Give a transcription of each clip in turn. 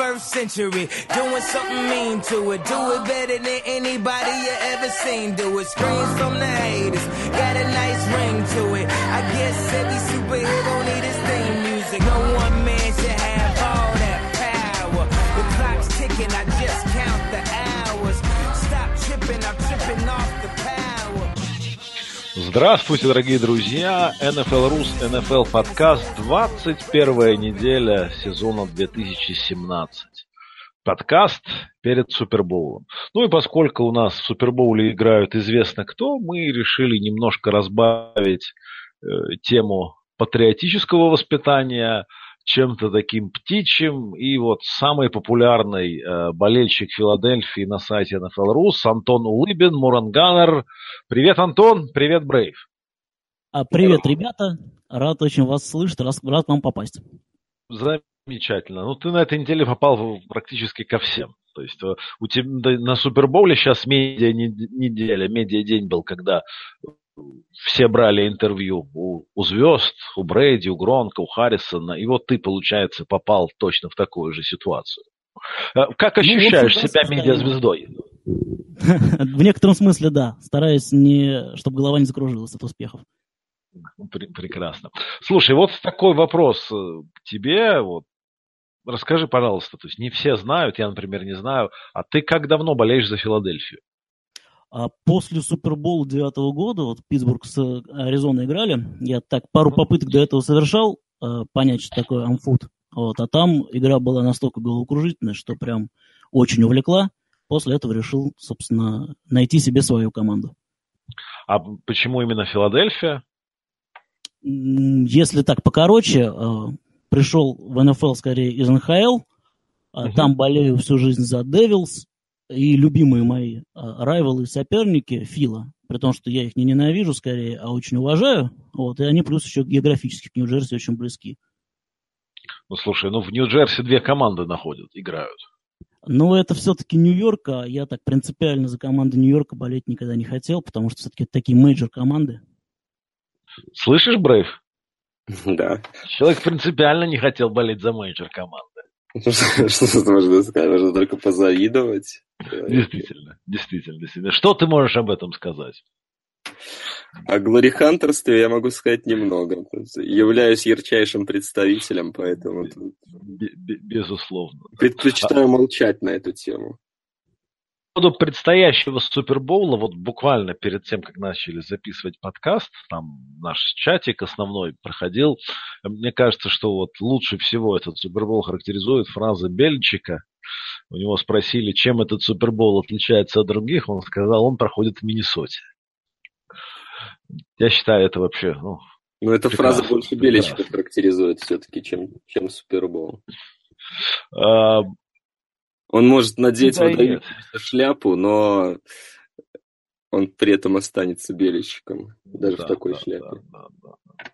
21st century. Doing something mean to it. Do it better than anybody you ever seen. Do it. Screams from the haters. Got a nice ring to it. I guess every superhero need his theme music. No one man should have all that power. The clock's ticking. I just Здравствуйте, дорогие друзья! NFL Рус, NFL подкаст, 21 неделя сезона 2017. Подкаст перед Супербоулом. Ну и поскольку у нас в Супербоуле играют известно кто, мы решили немножко разбавить э, тему патриотического воспитания чем-то таким птичьим. И вот самый популярный э, болельщик Филадельфии на сайте NFL Рус Антон Улыбин, Муранганер. Привет, Антон! Привет, Брейв! А, привет, ребята. Рад очень вас слышать, рад, рад к вам попасть. Замечательно. Ну, ты на этой неделе попал практически ко всем. То есть э, у тебя на Супербоуле сейчас медиа не- неделя, медиа день был, когда все брали интервью у, у звезд, у Брейди, у Гронка, у Харрисона, и вот ты, получается, попал точно в такую же ситуацию. Э, Как Ну, ощущаешь да, себя медиазвездой? В некотором смысле, да. Стараюсь, не, чтобы голова не закружилась от успехов. Ну, пре- Прекрасно. Слушай, вот такой вопрос э, к тебе. Вот, расскажи, пожалуйста, то есть не все знают, я, например, не знаю, а ты как давно болеешь за Филадельфию? А после Супербола девятого года, вот Питтсбург с э, Аризоной играли, я так пару попыток до этого совершал, э, понять, что такое амфут. Вот, а там игра была настолько головокружительная, что прям очень увлекла. После этого решил, собственно, найти себе свою команду. А почему именно Филадельфия? Если так покороче, э, пришел в НФЛ скорее из НХЛ, а Мгм. там болею всю жизнь за Devils, и любимые мои а, rival ы и соперники Фила, при том, что я их не ненавижу скорее, а очень уважаю, вот, и они плюс еще географически к Нью-Джерси очень близки. Ну, слушай, ну в Нью-Джерси две команды находят, играют. Но это все-таки Нью-Йорк, а я так принципиально за команду Нью-Йорка болеть никогда не хотел, потому что все-таки это такие major команды. Слышишь, Брейв? Да. Человек принципиально не хотел болеть за менеджер команды. Что тут можно сказать? Можно только позавидовать. Действительно, действительно, действительно. Что ты можешь об этом сказать? О глорихантерстве я могу сказать немного. Являюсь ярчайшим представителем, поэтому Безусловно. предпочитаю молчать на эту тему. По поводу предстоящего Супербоула, вот буквально перед тем, как начали записывать подкаст, там наш чатик основной проходил, мне кажется, что вот лучше всего этот Супербоул характеризует фраза Бельчика. У него спросили, чем этот Супербоул отличается от других, он сказал, он проходит в Миннесоте. Я считаю это вообще, ну, Но эта Прекрасно, фраза больше прекрасно. Беличика характеризует все-таки, чем, чем Супербол. Он может надеть Да выдающуюся шляпу, но он при этом останется Беличиком, даже да, в такой да, шляпе. да, да, да.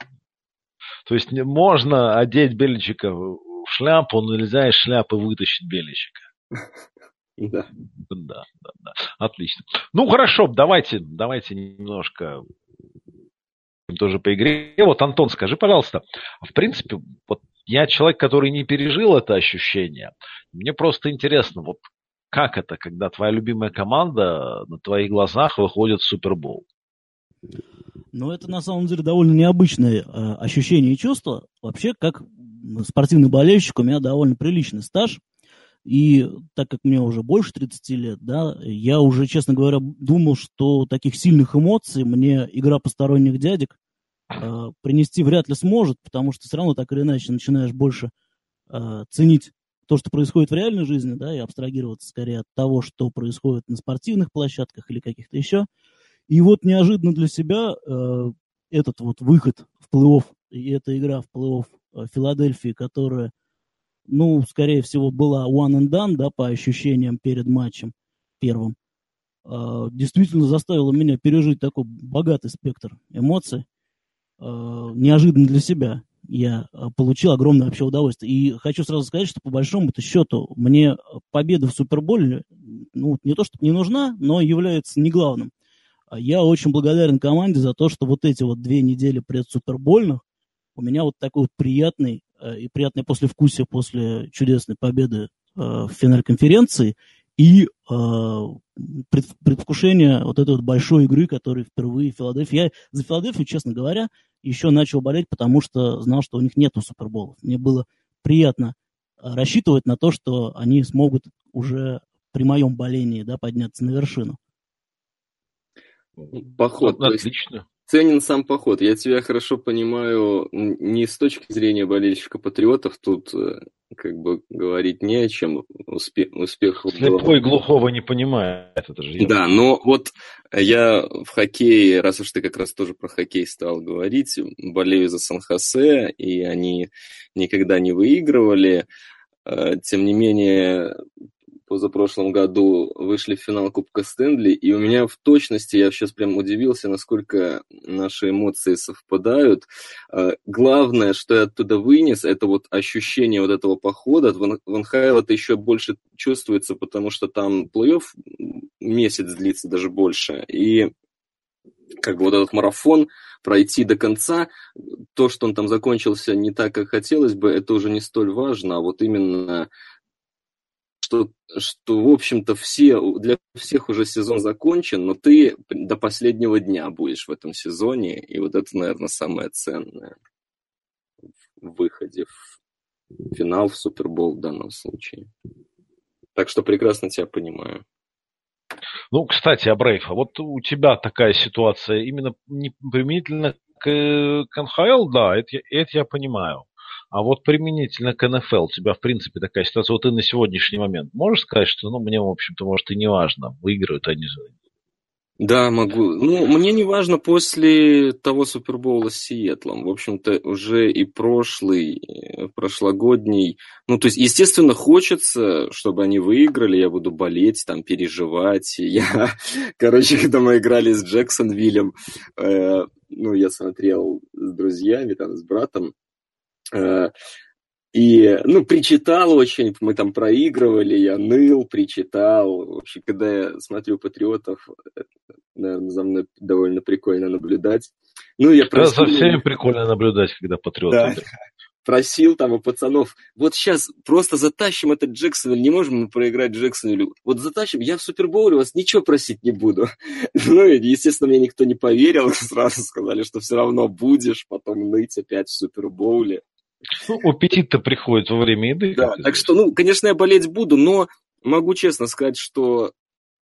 То есть не- можно одеть Беличика в в шляпу, но нельзя из шляпы вытащить Беличика. Да. Да, да, да. Отлично. Ну, хорошо, давайте, давайте немножко тоже по игре. Вот, Антон, скажи, пожалуйста, в принципе, вот я человек, который не пережил это ощущение. Мне просто интересно, вот как это, когда твоя любимая команда на твоих глазах выходит в Супербол? Но это на самом деле довольно необычное э, ощущение и чувство. Вообще, как спортивный болельщик, у меня довольно приличный стаж. И так как мне уже больше 30 лет, да, я уже, честно говоря, думал, что таких сильных эмоций мне игра посторонних дядек э, принести вряд ли сможет, потому что все равно так или иначе начинаешь больше э, ценить то, что происходит в реальной жизни, да, и абстрагироваться скорее от того, что происходит на спортивных площадках или каких-то еще. И вот неожиданно для себя э, этот вот выход в плей-офф, и эта игра в плей-офф э, Филадельфии, которая, ну, скорее всего, была one and done, да, по ощущениям перед матчем первым, э, действительно заставила меня пережить такой богатый спектр эмоций, неожиданно для себя. Я э, получил огромное вообще удовольствие. И хочу сразу сказать, что по большому-то счету мне победа в Суперболе, ну, не то чтобы не нужна, но является не главным. А Я очень благодарен команде за то, что вот эти вот две недели предсупербольных у меня вот такой вот приятный э, и приятное послевкусие после чудесной победы в финале конференции и предвкушение вот этой вот большой игры, которой впервые в Филадельфии. Я за Филадельфию, честно говоря, еще начал болеть, потому что знал, что у них нету суперболов. Мне было приятно рассчитывать на то, что они смогут уже при моем болении да, подняться на вершину. Поход. Отлично ценен сам поход. Я тебя хорошо понимаю не с точки зрения болельщика патриотов, тут э, как бы говорить не о чем. Успех, успех Слепой глухого не понимает. Это же да, но вот я в хоккее, раз уж ты как раз тоже про хоккей стал говорить, болею за Сан-Хосе, и они никогда не выигрывали. Э, тем не менее, позапрошлом году вышли в финал Кубка Стэнли, и у меня в точности, я сейчас прям удивился, насколько наши эмоции совпадают. А, главное, что я оттуда вынес, это вот ощущение вот этого похода. От Ван Хайла это еще больше чувствуется, потому что там плей-офф месяц длится, даже больше. И как бы вот этот марафон пройти до конца, то, что он там закончился не так, как хотелось бы, это уже не столь важно, а вот именно что, что в общем-то, все, для всех уже сезон закончен, но ты до последнего дня будешь в этом сезоне, и вот это, наверное, самое ценное в выходе в финал, в Супербол в данном случае. Так что прекрасно тебя понимаю. Ну, кстати, Абрейф, а вот у тебя такая ситуация именно не применительно к, к НХЛ, да, это, это я понимаю. А вот применительно к НФЛ, у тебя, в принципе, такая ситуация, вот ты на сегодняшний момент можешь сказать, что, ну, мне, в общем-то, может, и не важно, выиграют они же. Да, могу. Ну, мне не важно после того Супербоула с Сиэтлом. В общем-то, уже и прошлый, э, прошлогодний. Ну, то есть, естественно, хочется, чтобы они выиграли. Я буду болеть, там, переживать. Я, короче, когда мы играли с Джексонвиллем, э, ну, я смотрел с друзьями, там, с братом, и, ну, причитал очень, мы там проигрывали, я ныл, причитал. В общем, когда я смотрю «Патриотов», наверное, за мной довольно прикольно наблюдать. Ну, я просил... Да, за всеми прикольно наблюдать, когда «Патриоты». Да, просил там у пацанов, вот сейчас просто затащим этот Джексонвиль, не можем мы проиграть Джексонвиллю, вот затащим, я в Супербоуле вас ничего просить не буду. Ну, естественно, мне никто не поверил, сразу сказали, что все равно будешь потом ныть опять в Супербоуле. Ну, аппетит-то приходит во время еды. Да, так что, ну, конечно, я болеть буду, но могу честно сказать, что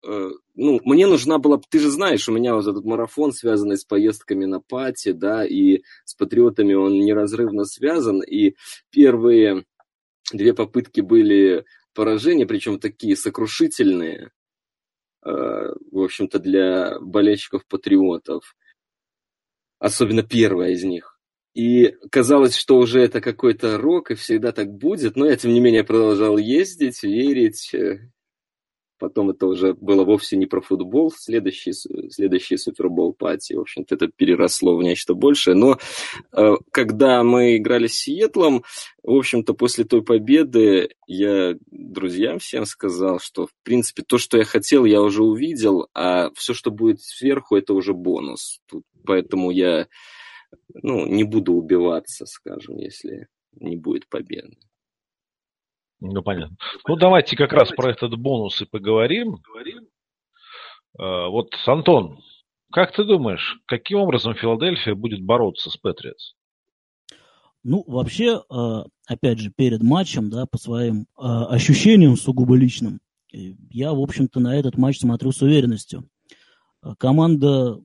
э, ну, мне нужна была, ты же знаешь, у меня вот этот марафон, связанный с поездками на пати, да, и с патриотами он неразрывно связан, и первые две попытки были поражения, причем такие сокрушительные, э, в общем-то, для болельщиков патриотов. Особенно первая из них. И казалось, что уже это какой-то рок, и всегда так будет, но я, тем не менее, продолжал ездить, верить. Потом это уже было вовсе не про футбол, следующий, следующий супербол пати, в общем-то, это переросло в нечто большее. Но э, когда мы играли с Сиэтлом, в общем-то, после той победы я друзьям всем сказал, что, в принципе, то, что я хотел, я уже увидел, а все, что будет сверху, это уже бонус. Тут, поэтому я ну, не буду убиваться, скажем, если не будет победы. Ну, понятно. Ну, давайте как раз про этот бонус и поговорим. А, вот, Антон, как ты думаешь, каким образом Филадельфия будет бороться с Патриотс? Ну, вообще, а, опять же, перед матчем, да, по своим а, ощущениям сугубо личным, я, в общем-то, на этот матч смотрю с уверенностью. Команда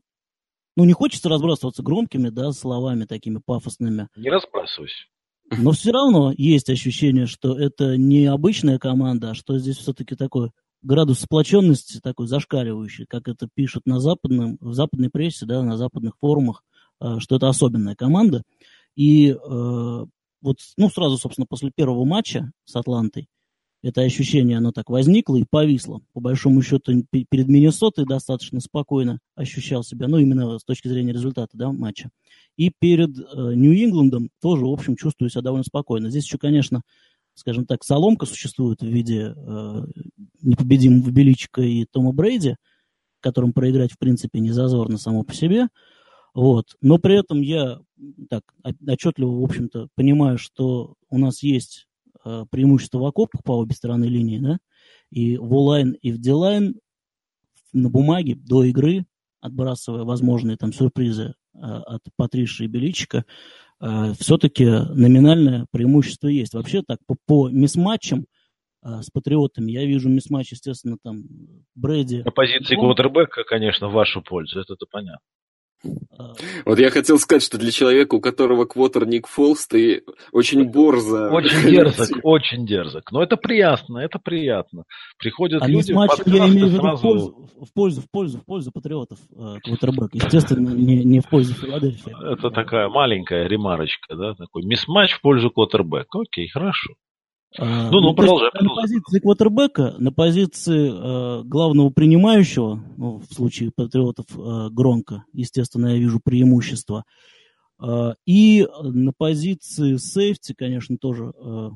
ну, не хочется разбрасываться громкими, да, словами такими пафосными. Не разбрасывайся. Но все равно есть ощущение, что это не обычная команда, а что здесь все-таки такой градус сплоченности такой зашкаливающий, как это пишут на западном, в западной прессе, да, на западных форумах, э, что это особенная команда. И э, вот, ну, сразу, собственно, после первого матча с Атлантой, это ощущение, оно так возникло и повисло. По большому счету, перед Миннесотой достаточно спокойно ощущал себя, ну, именно с точки зрения результата да, матча. И перед э, Нью-Ингландом тоже, в общем, чувствую себя довольно спокойно. Здесь еще, конечно, скажем так, соломка существует в виде э, непобедимого Беличика и Тома Брейди, которым проиграть, в принципе, не зазорно само по себе. Вот. Но при этом я так отчетливо, в общем-то, понимаю, что у нас есть э, преимущество в окопах по обе стороны линии, да, и в онлайн и в дилайн на бумаге до игры, отбрасывая возможные там сюрпризы э, от Патриши и Беличика, э, все-таки номинальное преимущество есть. Вообще так, по, по мисс-матчам э, с Патриотами я вижу мисс-матч, естественно, там Брэди. На позиции квотербека, конечно, в вашу пользу, это-то понятно. А, вот я хотел сказать, что для человека, у которого квотер Ник Фолс, ты очень борзо. Очень дерзок, очень дерзок. Но это приятно, это приятно. Приходят а люди матч, я имею в виду сразу... в, пользу, в пользу, в пользу, в пользу патриотов э, квотербек. Естественно, не, не в пользу Филадельфии. Это такая маленькая ремарочка, да? Такой мисс-матч в пользу квотербека. Окей, хорошо. А, ну, ну, продолжай, продолжай. На позиции квотербека, на позиции э, главного принимающего, ну, в случае патриотов э, Громко, естественно, я вижу преимущество. Э, и на позиции сейфти, конечно, тоже э,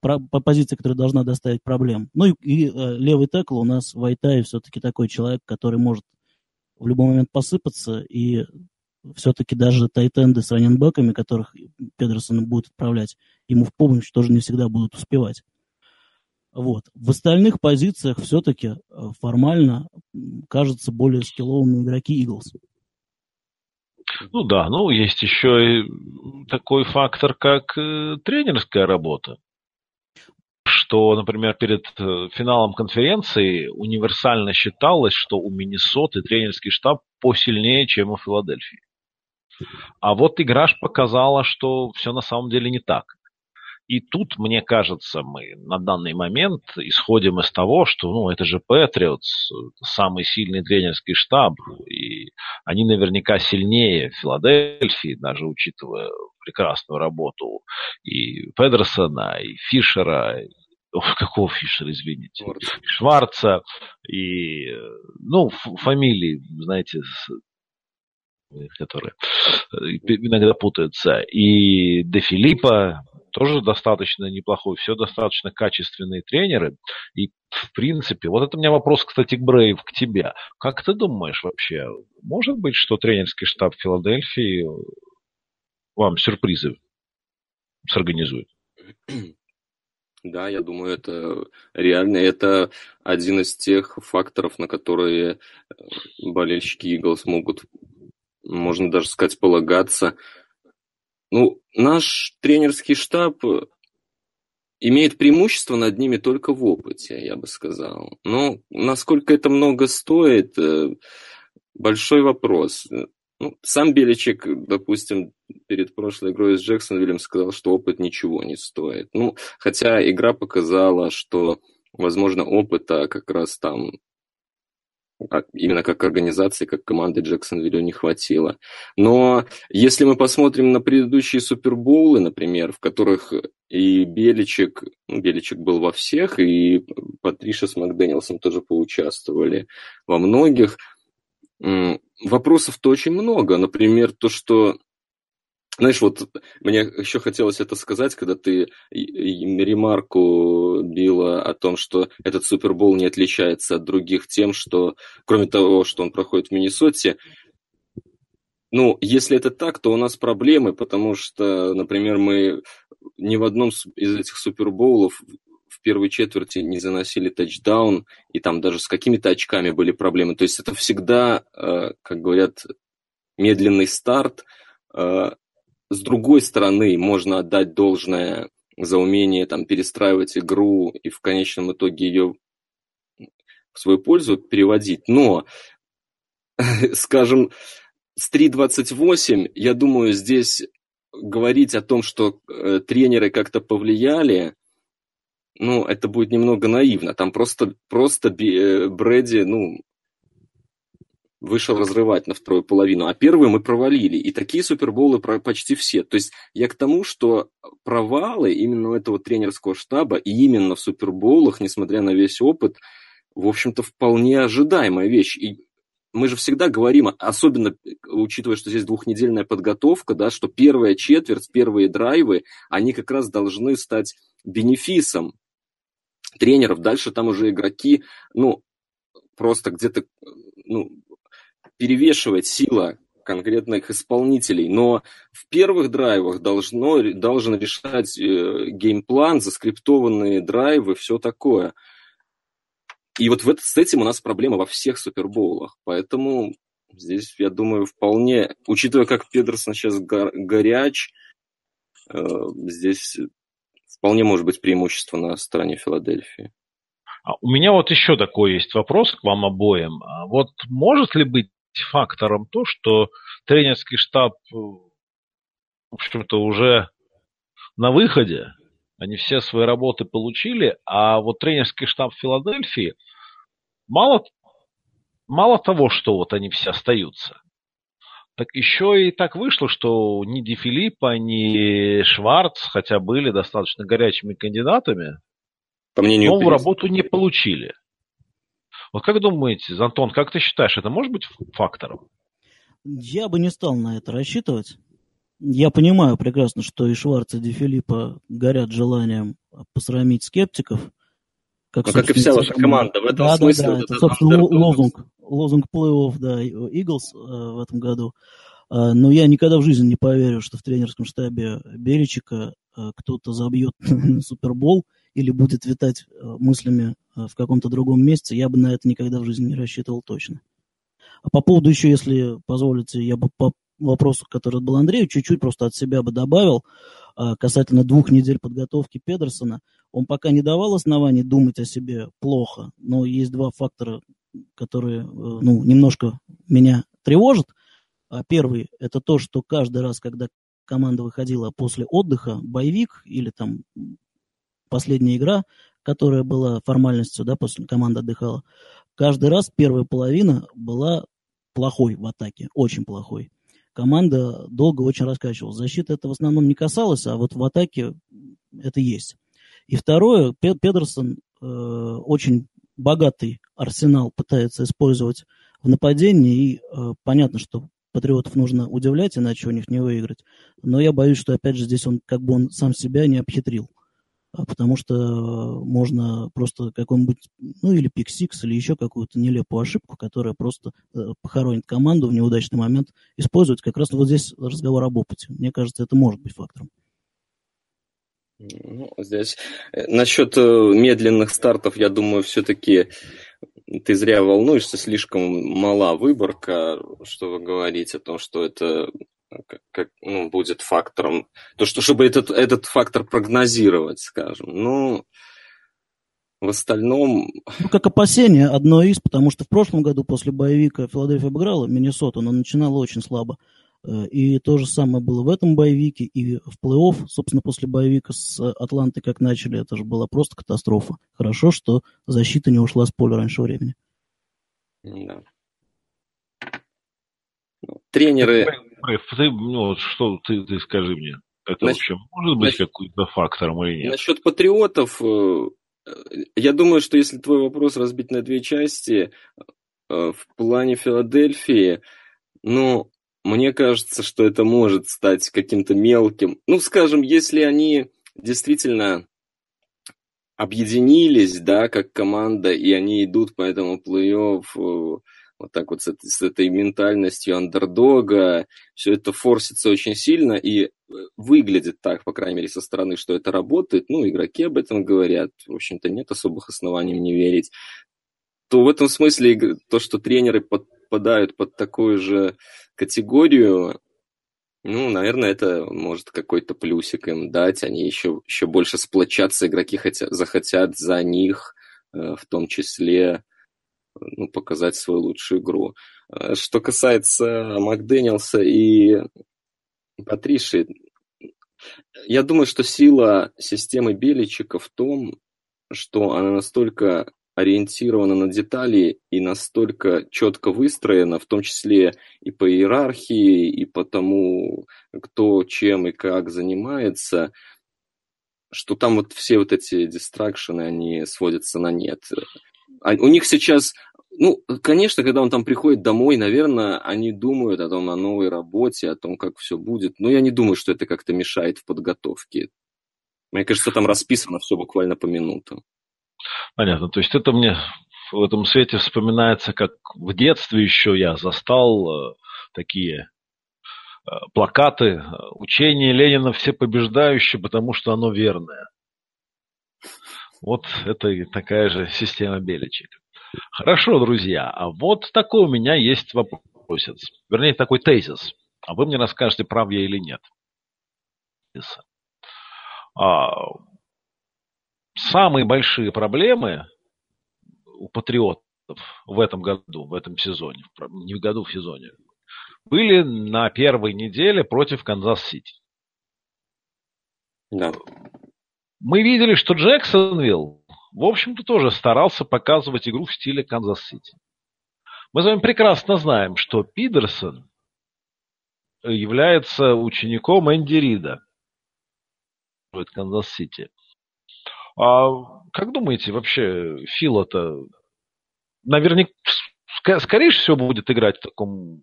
про, по позиции, которая должна доставить проблем. Ну и, и э, левый текл у нас в Айтае все-таки такой человек, который может в любой момент посыпаться и все-таки даже тайтенды с раненбеками, которых Педерсон будет отправлять, ему в помощь тоже не всегда будут успевать. Вот. В остальных позициях все-таки э, формально кажется более скилловыми игроки Иглс. Ну да, ну есть еще и такой фактор, как э, тренерская работа. Что, например, перед э, финалом конференции универсально считалось, что у Миннесоты тренерский штаб посильнее, чем у Филадельфии. А вот игра ж показала, что все на самом деле не так. И тут, мне кажется, мы на данный момент исходим из того, что ну, это же Патриотс, самый сильный тренерский штаб, и они наверняка сильнее Филадельфии, даже учитывая прекрасную работу и Педерсона, и Фишера, Ох, какого Фишера, извините, Шварца, и, ну, фамилии, знаете, которые э, иногда путаются. И Де Филиппа тоже достаточно неплохой, все достаточно качественные тренеры. И, в принципе, вот это у меня вопрос, кстати, к Брейв, к тебе. Как ты думаешь вообще, может быть, что тренерский штаб Филадельфии вам сюрпризы сорганизует? Да, я думаю, это реально. Это один из тех факторов, на которые э, болельщики Иглс могут можно даже сказать, полагаться. Ну, наш тренерский штаб имеет преимущество над ними только в опыте, я бы сказал. Но насколько это много стоит, э, большой вопрос. Ну, сам Беличек, допустим, перед прошлой игрой с Джексонвиллем сказал, что опыт ничего не стоит. Ну, хотя игра показала, что, возможно, опыта как раз там именно как организации, как команды Джексонвилля не хватило. Но если мы посмотрим на предыдущие супербоулы, например, в которых и Беличек, ну, Беличек был во всех, и Патриша с Макдэниелсом тоже поучаствовали во многих, вопросов-то очень много. Например, то, что знаешь, вот мне еще хотелось это сказать, когда ты ремарку била о том, что этот Супербол не отличается от других тем, что, кроме того, что он проходит в Миннесоте, ну, если это так, то у нас проблемы, потому что, например, мы ни в одном из этих Супербоулов в первой четверти не заносили тачдаун, и там даже с какими-то очками были проблемы. То есть это всегда, э, как говорят, медленный старт, э, с другой стороны, можно отдать должное за умение там, перестраивать игру и в конечном итоге ее в свою пользу переводить. Но, скажем, с 3.28, я думаю, здесь говорить о том, что э, тренеры как-то повлияли, ну, это будет немного наивно. Там просто, просто э, Брэди, ну, вышел разрывать на вторую половину, а первую мы провалили. И такие суперболы почти все. То есть я к тому, что провалы именно у этого тренерского штаба и именно в суперболах, несмотря на весь опыт, в общем-то, вполне ожидаемая вещь. И мы же всегда говорим, особенно учитывая, что здесь двухнедельная подготовка, да, что первая четверть, первые драйвы, они как раз должны стать бенефисом тренеров. Дальше там уже игроки, ну, просто где-то ну, перевешивает сила конкретных исполнителей. Но в первых драйвах должно, должен решать э, геймплан, заскриптованные драйвы, все такое. И вот в это, с этим у нас проблема во всех супербоулах. Поэтому здесь, я думаю, вполне, учитывая, как Педерсон сейчас го- горяч, э, здесь вполне может быть преимущество на стороне Филадельфии. А у меня вот еще такой есть вопрос к вам обоим. А вот может ли быть фактором то, что тренерский штаб, э, в общем-то, уже на выходе, они все свои работы получили, а вот тренерский штаб Филадельфии мало, мало того, что вот они все остаются, так еще и так вышло, что ни Ди Филиппа, ни Шварц, хотя были достаточно горячими кандидатами, по мнению новую работу не получили. Вот как думаете, Антон, как ты считаешь, это может быть фактором? Я бы не стал на это рассчитывать. Я понимаю прекрасно, что и Шварц, и Ди Филиппа горят желанием посрамить скептиков. Как, ну, как и вся ваша команда. В этом да, смысле да, да. Вот это, собственно, лозунг, лозунг плей-офф, да, Eagles э, в этом году. Э, но я никогда в жизни не поверю, что в тренерском штабе Беричика э, кто-то забьет Супербол или будет витать э, мыслями э, в каком-то другом месте, я бы на это никогда в жизни не рассчитывал точно. А по поводу еще, если позволите, я бы по вопросу, который был Андрею, чуть-чуть просто от себя бы добавил а, касательно двух недель подготовки Педерсона. Он пока не давал оснований думать о себе плохо, но есть два фактора, которые э, ну, немножко меня тревожат. А первый – это то, что каждый раз, когда команда выходила после отдыха, боевик или там последняя игра, которая была формальностью, да, после команда отдыхала, каждый раз первая половина была плохой в атаке, очень плохой. Команда долго очень раскачивалась. Защита это в основном не касалась, а вот в атаке это есть. И второе, Педерсон э, очень богатый арсенал пытается использовать в нападении, и э, понятно, что патриотов нужно удивлять, иначе у них не выиграть. Но я боюсь, что опять же здесь он как бы он сам себя не обхитрил. А потому что можно просто какой-нибудь, ну или пиксикс, или еще какую-то нелепую ошибку, которая просто э, похоронит команду в неудачный момент, использовать. Как раз вот здесь разговор об опыте. Мне кажется, это может быть фактором. Ну, здесь э, насчет э, медленных стартов, я думаю, все-таки ты зря волнуешься, слишком мала выборка, что вы говорите о том, что это как, как, ну, будет фактором, то, что, чтобы этот, этот фактор прогнозировать, скажем. Ну, в остальном... Ну, как опасение одно из, потому что в прошлом году после боевика Филадельфия обыграла Миннесоту, но начинала очень слабо. Э, и то же самое было в этом боевике, и в плей-офф, собственно, после боевика с Атлантой, как начали, это же была просто катастрофа. Хорошо, что защита не ушла с поля раньше времени. Да. Ну, тренеры ты, ну, что ты, ты скажи мне, это Насчет... вообще может быть какой-то фактором или нет? Насчет патриотов, э, я думаю, что если твой вопрос разбить на две части, э, в плане Филадельфии, ну, мне кажется, что это может стать каким-то мелким. Ну, скажем, если они действительно объединились, да, как команда, и они идут по этому плей-офф э, вот так вот с, с этой ментальностью андердога, все это форсится очень сильно и э, выглядит так, по крайней мере, со стороны, что это работает, ну, игроки об этом говорят, в общем-то, нет особых оснований мне верить, то в этом смысле то, что тренеры подпадают под такую же категорию, ну, наверное, это может какой-то плюсик им дать, они еще, еще больше сплочатся, игроки хотят, захотят за них, э, в том числе ну, показать свою лучшую игру. Э, что касается Макдэниелса и Патриши, я думаю, что сила системы Беличика в том, что она настолько ориентирована на детали и настолько четко выстроена, в том числе и по иерархии, и по тому, кто чем и как занимается, что там вот все вот эти дистракшены, они сводятся на нет. А у них сейчас ну, конечно, когда он там приходит домой, наверное, они думают о том, о новой работе, о том, как все будет. Но я не думаю, что это как-то мешает в подготовке. Мне кажется, там расписано все буквально по минутам. Понятно. То есть это мне в этом свете вспоминается, как в детстве еще я застал э, такие плакаты, учение Ленина все побеждающие, потому что оно верное. Вот это и такая же система Беличек. Хорошо, друзья, а вот такой у меня есть вопросец. Вернее, такой тезис. А вы мне расскажете, прав я или нет. А, самые большие проблемы у патриотов в этом году, в этом сезоне, не в году, в сезоне, были на первой неделе против Канзас-Сити. Да. Мы видели, что Джексонвилл, в общем-то, тоже старался показывать игру в стиле Канзас-Сити. Мы с вами прекрасно знаем, что Пидерсон является учеником Энди Рида. Канзас-Сити. А как думаете, вообще Фила-то наверняка, скорее всего, будет играть в таком,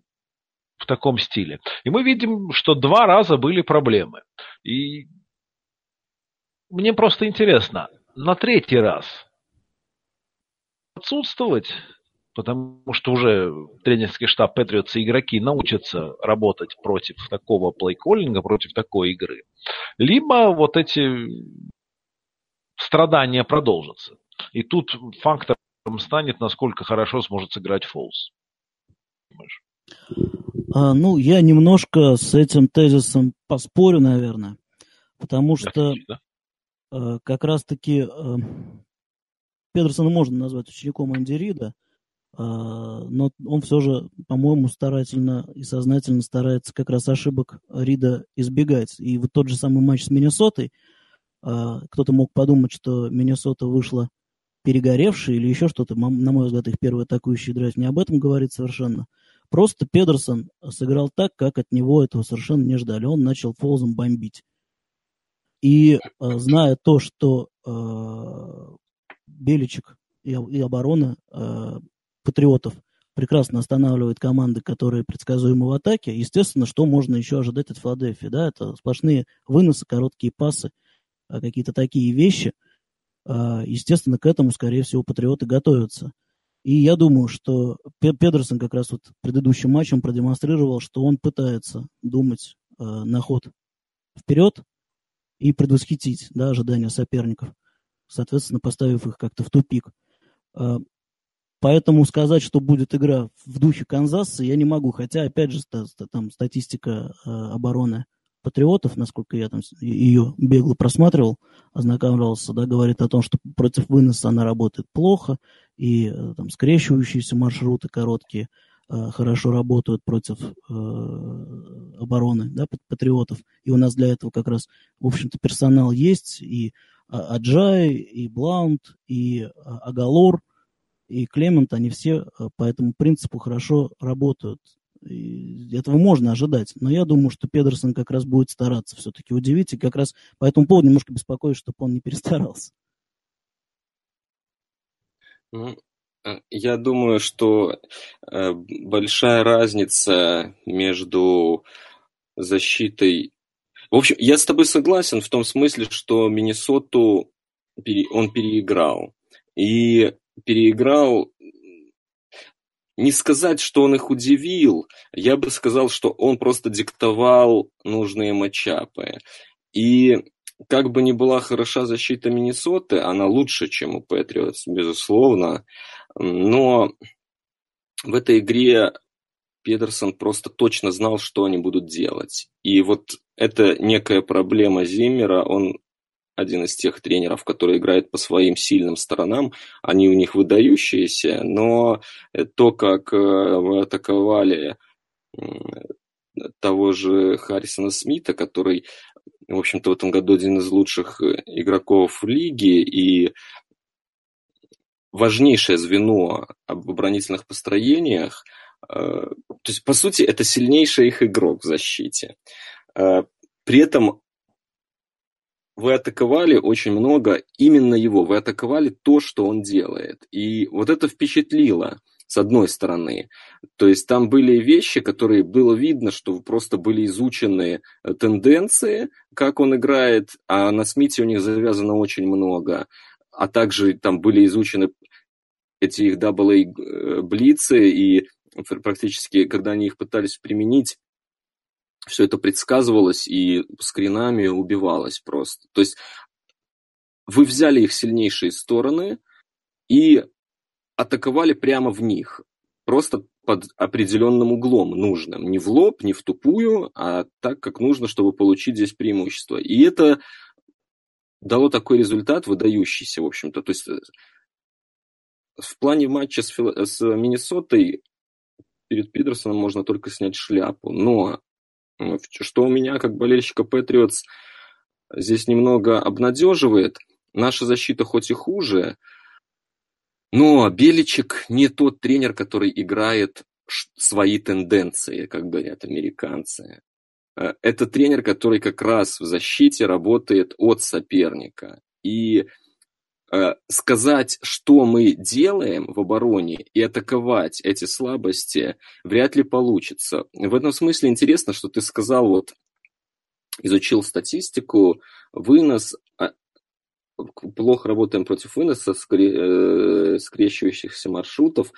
в таком стиле. И мы видим, что два раза были проблемы. И мне просто интересно, на третий раз отсутствовать, потому что уже тренерский штаб Патриотс и игроки научатся работать против такого плейколлинга, против такой игры. Либо вот эти страдания продолжатся. И тут фактором станет, насколько хорошо сможет сыграть Фолс. А, ну, я немножко с этим тезисом поспорю, наверное. Потому что да, как раз-таки э, Педерсона можно назвать учеником Анди Рида, э, но он все же, по-моему, старательно и сознательно старается как раз ошибок Рида избегать. И вот тот же самый матч с Миннесотой, кто-то мог подумать, что Миннесота вышла перегоревшей или еще что-то. На мой взгляд, их первый атакующий драйв не об этом говорит совершенно. Просто Педерсон сыграл так, как от него этого совершенно не ждали. Он начал фолзом бомбить. И э, зная то, что э, Беличек и, и оборона э, патриотов прекрасно останавливает команды, которые предсказуемы в атаке, естественно, что можно еще ожидать от Филадельфии? Да? Это сплошные выносы, короткие пасы, э, какие-то такие вещи. Э, естественно, к этому, скорее всего, патриоты готовятся. И я думаю, что Педерсон как раз вот предыдущим матчем продемонстрировал, что он пытается думать на ход вперед, и предвосхитить да, ожидания соперников, соответственно, поставив их как-то в тупик. А, поэтому сказать, что будет игра в духе Канзаса, я не могу. Хотя, опять же, там статистика а, обороны патриотов, насколько я там ее бегло просматривал, ознакомливался, да, говорит о том, что против выноса она работает плохо, и э, там скрещивающиеся маршруты короткие – хорошо работают против э, обороны, да, патриотов. И у нас для этого как раз, в общем-то, персонал есть, и а, Аджай, и Блаунд, и а, Агалор, и Клемент, они все э, по этому принципу хорошо работают. И этого можно ожидать. Но я думаю, что Педерсон как раз будет стараться все-таки удивить. И как раз по этому поводу немножко беспокоюсь, чтобы он не перестарался. Ну, Э, я думаю, что э, большая разница между защитой... В общем, я с тобой согласен в том смысле, что Миннесоту он переиграл. И переиграл не сказать, что он их удивил, я бы сказал, что он просто диктовал нужные матчапы. И как бы ни была хороша защита Миннесоты, она лучше, чем у Патриотс, безусловно. Но в этой игре Педерсон просто точно знал, что они будут делать. И вот это некая проблема Зиммера. Он один из тех тренеров, который играет по своим сильным сторонам. Они у них выдающиеся, но то, как э, вы атаковали того же Харрисона Смита, который, в общем-то, в этом году один из лучших э, игроков лиги, и важнейшее звено об оборонительных построениях. Э, то есть, по сути, это сильнейший их игрок в защите. Э, при этом вы атаковали очень много именно его, вы атаковали то, что он делает. И вот это впечатлило, с одной стороны. То есть там были вещи, которые было видно, что просто были изучены э, тенденции, как он играет, а на Смите у них завязано очень много а также там были изучены эти их AA блицы, и практически, когда они их пытались применить, все это предсказывалось и скринами убивалось просто. То есть вы взяли их сильнейшие стороны и атаковали прямо в них, просто под определенным углом нужным. Не в лоб, не в тупую, а так, как нужно, чтобы получить здесь преимущество. И это дало такой результат, выдающийся, в общем-то. То есть э, в плане матча с, Фил... с Миннесотой перед Пидерсоном можно только снять шляпу. Но что у меня, как болельщика Патриотс, здесь немного обнадеживает, наша защита хоть и хуже, но Беличек не тот тренер, который играет свои тенденции, как говорят американцы. Э, это тренер, который как раз в защите работает от соперника. И э, сказать, что мы делаем в обороне и атаковать эти слабости вряд ли получится. В этом смысле интересно, что ты сказал, вот изучил статистику, вынос, а, плохо работаем против выноса э, скрещивающихся маршрутов.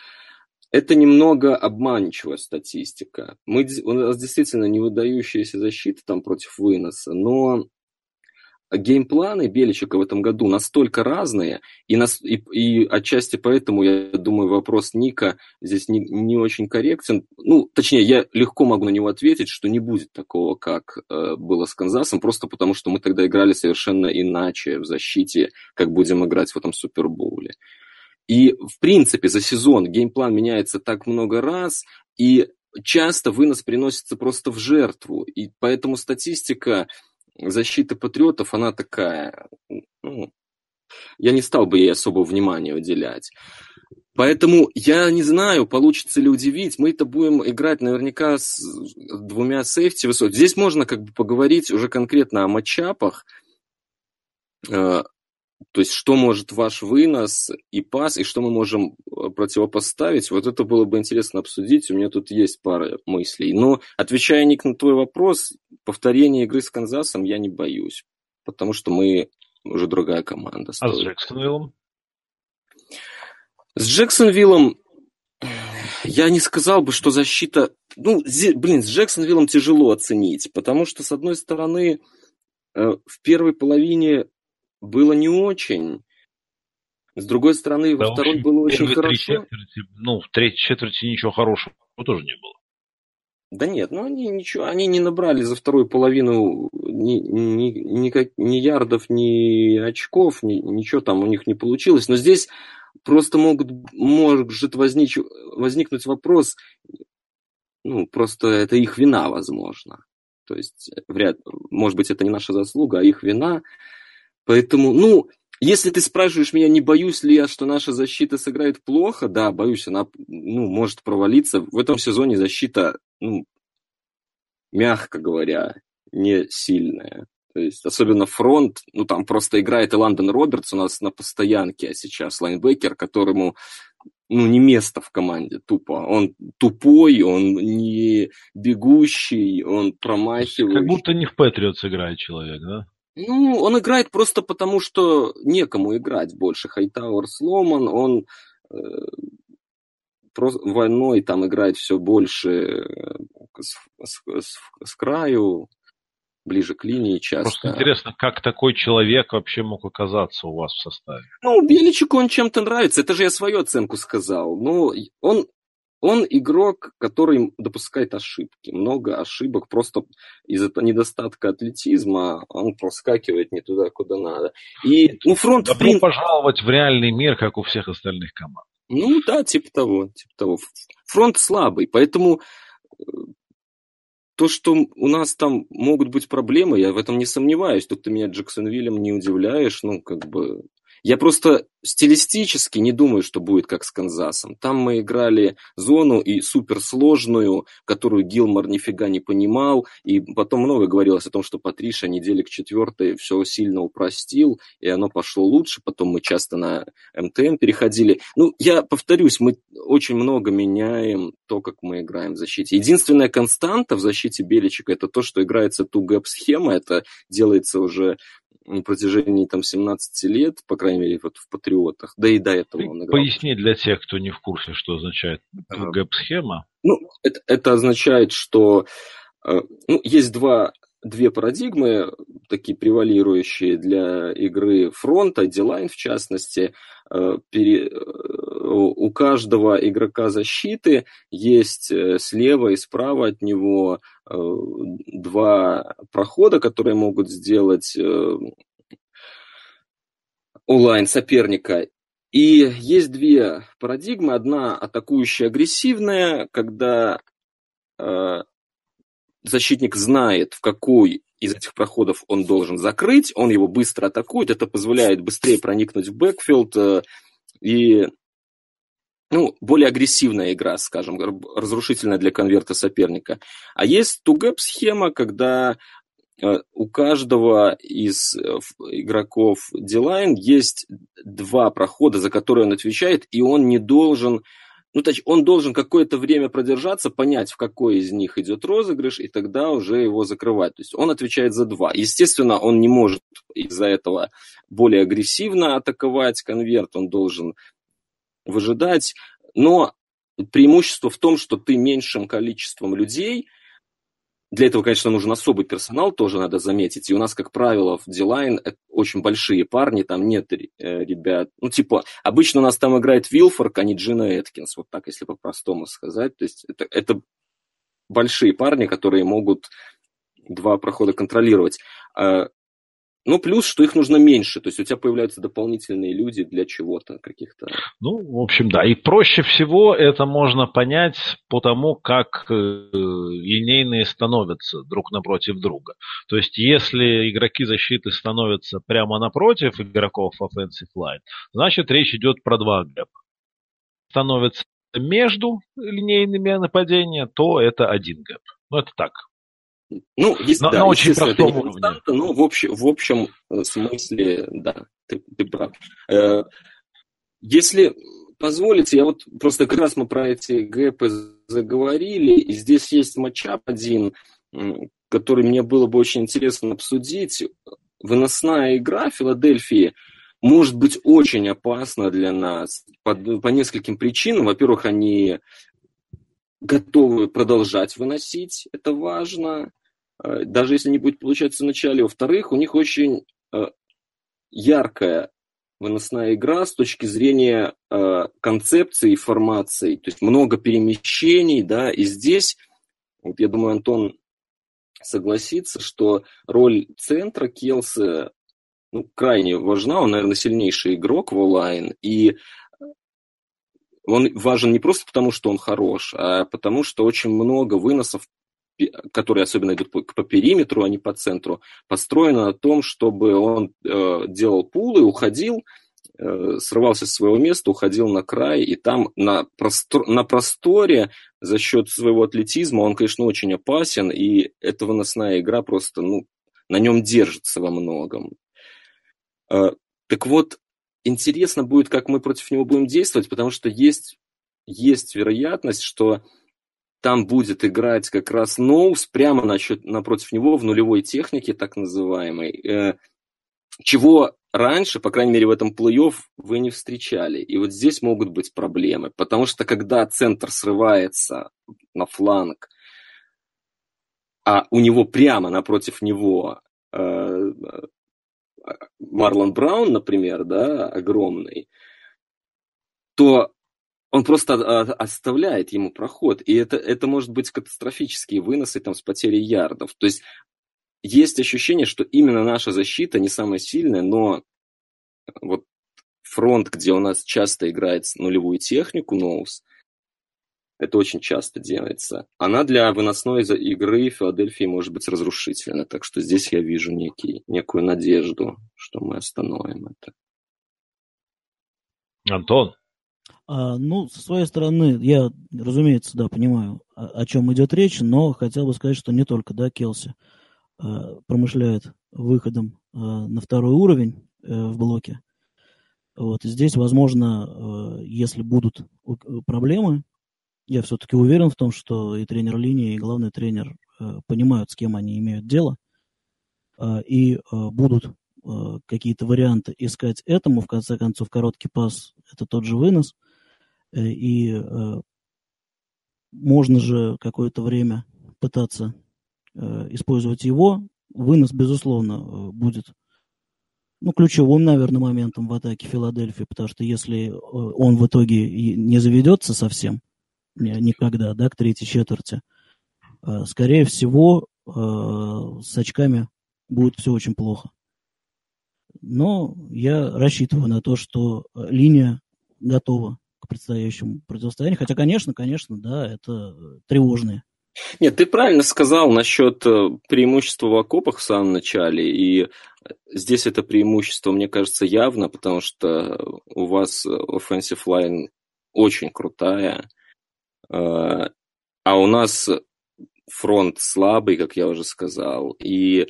Это немного обманчивая статистика. Мы, у нас действительно не выдающаяся защита там против выноса, но геймпланы Беличика в этом году настолько разные, и, нас, и, и отчасти поэтому, я думаю, вопрос Ника здесь не, не очень корректен. Ну, точнее, я легко могу на него ответить, что не будет такого, как э, было с Канзасом, просто потому что мы тогда играли совершенно иначе в защите, как будем играть в этом Супербоуле. И, в принципе, за сезон game plan меняется так много раз, и часто вынос приносится просто в жертву. И поэтому статистика защита патриотов, она такая, ну, я не стал бы ей особо внимания уделять. Поэтому я не знаю, получится ли удивить. Мы-то будем играть наверняка с двумя safety высот. Здесь можно как бы поговорить уже конкретно о matchup ах. Э, то есть, что может ваш вынос и пас, и что мы можем э, противопоставить, вот это было бы интересно обсудить. У меня тут есть пара мыслей. Но, отвечая, Ник, на твой вопрос, повторение игры с Канзасом я не боюсь, потому что мы уже другая команда. А с Джексонвиллом? С Джексонвиллом я не сказал бы, что защита... Ну, блин, с Джексонвиллом тяжело оценить, потому что, с одной стороны, э, в первой половине было не очень. С другой стороны, да, во второй общем, было очень хорошо. Четверти, ну, в третьей четверти ничего хорошего тоже не было. Да нет, ну они ничего, они не набрали за вторую половину ни, ни, ни, ни ярдов, ни очков, ни, ничего там у них не получилось. Но здесь просто могут, может возник, возникнуть вопрос, ну, просто это их вина, возможно. То есть, вряд, может быть, это не наша заслуга, а их вина. Поэтому, ну, если ты спрашиваешь меня, не боюсь ли я, что наша защита сыграет плохо, да, боюсь, она ну, может провалиться. В этом сезоне защита, ну, мягко говоря, не сильная. То есть, особенно фронт, ну, там просто играет и Ландон Робертс у нас на постоянке, а сейчас лайнбекер, которому ну, не место в команде, тупо. Он тупой, он не бегущий, он промахивающий. Как будто не в Патриотс играет человек, да? Ну, он играет просто потому, что некому играть больше. Хайтауэр сломан, он э, войной там играет все больше э, с, с, с, с краю, ближе к линии часто. Просто интересно, как такой человек вообще мог оказаться у вас в составе? Ну, Беличику он чем-то нравится. Это же я свою оценку сказал. Ну, он он игрок, который допускает ошибки. Много ошибок просто из-за недостатка атлетизма он проскакивает не туда, куда надо. И, ну, фронт... Добро прин... пожаловать в реальный мир, как у всех остальных команд. Ну да, типа того, типа того. Фронт слабый, поэтому э, то, что у нас там могут быть проблемы, я в этом не сомневаюсь. Тут ты меня Джексонвиллем не удивляешь, ну, как бы я просто стилистически не думаю, что будет как с Канзасом. Там мы играли зону и суперсложную, которую Гилмор нифига не понимал, и потом много говорилось о том, что Патриша недели к четвертой все сильно упростил, и оно пошло лучше, потом мы часто на МТМ переходили. Ну, я повторюсь, мы очень много меняем то, как мы играем в защите. Единственная константа в защите Беличика это то, что играется ту-гэп-схема, это делается уже на протяжении там 17 лет, по крайней мере, вот в Патриотах, да и до этого он играл. Поясни для тех, кто не в курсе, что означает гэп-схема. Ну, это, это означает, что ну, есть два две парадигмы, такие превалирующие для игры фронта, Дилайн в частности. Э, пере... Э, у каждого игрока защиты есть э, слева и справа от него два прохода, которые могут сделать онлайн соперника. И есть две парадигмы. Одна атакующая агрессивная, когда защитник знает, в какой из этих проходов он должен закрыть, он его быстро атакует, это позволяет быстрее проникнуть в бэкфилд э, и ну, более агрессивная игра, скажем, разрушительная для конверта соперника. А есть тугэп схема, когда э, у каждого из э, игроков Дилайн есть два прохода, за которые он отвечает, и он не должен ну, то есть он должен какое-то время продержаться, понять, в какой из них идет розыгрыш, и тогда уже его закрывать. То есть он отвечает за два. Естественно, он не может из-за этого более агрессивно атаковать конверт, он должен выжидать. Но преимущество в том, что ты меньшим количеством людей – для этого, конечно, нужен особый персонал, тоже надо заметить. И у нас, как правило, в Дилайн очень большие парни, там нет э, ребят. Ну, типа, обычно у нас там играет Вилфорк, а не Джина Эткинс, вот так, если по-простому сказать. То есть это, это большие парни, которые могут два прохода контролировать. А ну, плюс, что их нужно меньше, то есть у тебя появляются дополнительные люди для чего-то, каких-то. Ну, в общем, да. И проще всего это можно понять по тому, как э, линейные становятся друг напротив друга. То есть, если игроки защиты становятся прямо напротив игроков offensive line, значит, речь идет про два гэпа. Становятся между линейными нападения, то это один гэп. Ну, это так, ну, есть, на, да, на очень простом уровне. Но в общем, в общем э, смысле, да, ты, ты прав. Э, если позволите, я вот просто как раз мы про эти гэпы заговорили, и здесь есть матчап один, который мне было бы очень интересно обсудить. Выносная игра Филадельфии может быть очень опасна для нас по, по нескольким причинам. Во-первых, они готовы продолжать выносить, это важно. Э, даже если не будет получаться в начале. Во-вторых, у них очень э, яркая выносная игра с точки зрения э, концепции и формации. То есть много перемещений, да, и здесь, вот я думаю, Антон согласится, что роль центра Келса ну, крайне важна. Он, наверное, сильнейший игрок в онлайн. И он важен не просто потому, что он хорош, а потому, что очень много выносов которые особенно идут по, по периметру, а не по центру, построена на том, чтобы он э, делал пулы, уходил, э, срывался с своего места, уходил на край, и там на, простор, на просторе за счет своего атлетизма он, конечно, очень опасен, и эта выносная игра просто, ну, на нем держится во многом. Э, так вот, интересно будет, как мы против него будем действовать, потому что есть, есть вероятность, что там будет играть как раз Ноус прямо насчет, напротив него в нулевой технике, так называемой, э, чего раньше, по крайней мере в этом плей-офф, вы не встречали. И вот здесь могут быть проблемы, потому что когда центр срывается на фланг, а у него прямо напротив него э, Марлон Браун, например, да, огромный, то он просто оставляет ему проход, и это, это может быть катастрофические выносы там, с потерей ярдов. То есть есть ощущение, что именно наша защита не самая сильная, но вот фронт, где у нас часто играет нулевую технику, ноус, это очень часто делается. Она для выносной игры Филадельфии может быть разрушительна. Так что здесь я вижу некий, некую надежду, что мы остановим это. Антон, а, ну, со своей стороны, я, разумеется, да, понимаю, о, о чем идет речь, но хотел бы сказать, что не только, да, Келси а, промышляет выходом а, на второй уровень а, в блоке. Вот, здесь, возможно, а, если будут проблемы, я все-таки уверен в том, что и тренер линии, и главный тренер а, понимают, с кем они имеют дело, а, и а, будут какие-то варианты искать этому. В конце концов, короткий пас – это тот же вынос – Э, и э, можно же какое-то время пытаться использовать его. Вынос, безусловно, будет ну, ключевым, наверное, моментом в атаке Филадельфии, потому что если он в итоге не заведется совсем, никогда, да, к третьей четверти, скорее всего, с очками будет все очень плохо. Но я рассчитываю на то, что линия готова к предстоящему противостоянию. Хотя, конечно, конечно, да, это тревожные. Нет, ты правильно сказал насчет э, преимущества в окопах в самом начале. И здесь это преимущество, мне кажется, явно, потому что у вас offensive line очень крутая. Э, а у нас фронт слабый, как я уже сказал. И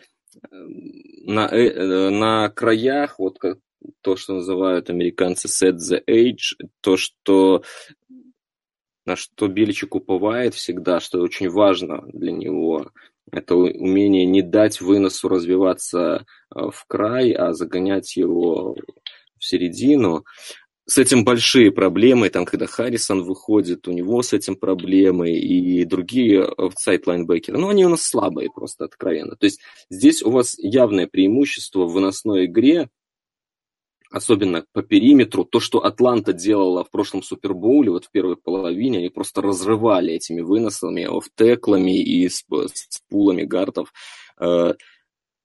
на, э, на краях, вот как то, что называют американцы set the age, то, что на что Бельчик уповает всегда, что очень важно для него, это умение не дать выносу развиваться э, в край, а загонять его в середину с этим большие проблемы, там, когда Харрисон выходит, у него с этим проблемы, и другие outside linebacker ы, ну, они у нас слабые, просто откровенно. То есть здесь у вас явное преимущество в выносной игре, особенно по периметру, то, что Атланта делала в прошлом Супербоуле, вот в первой половине, они просто разрывали этими выносами, off-tackle ами и с, с pull ами guard ов.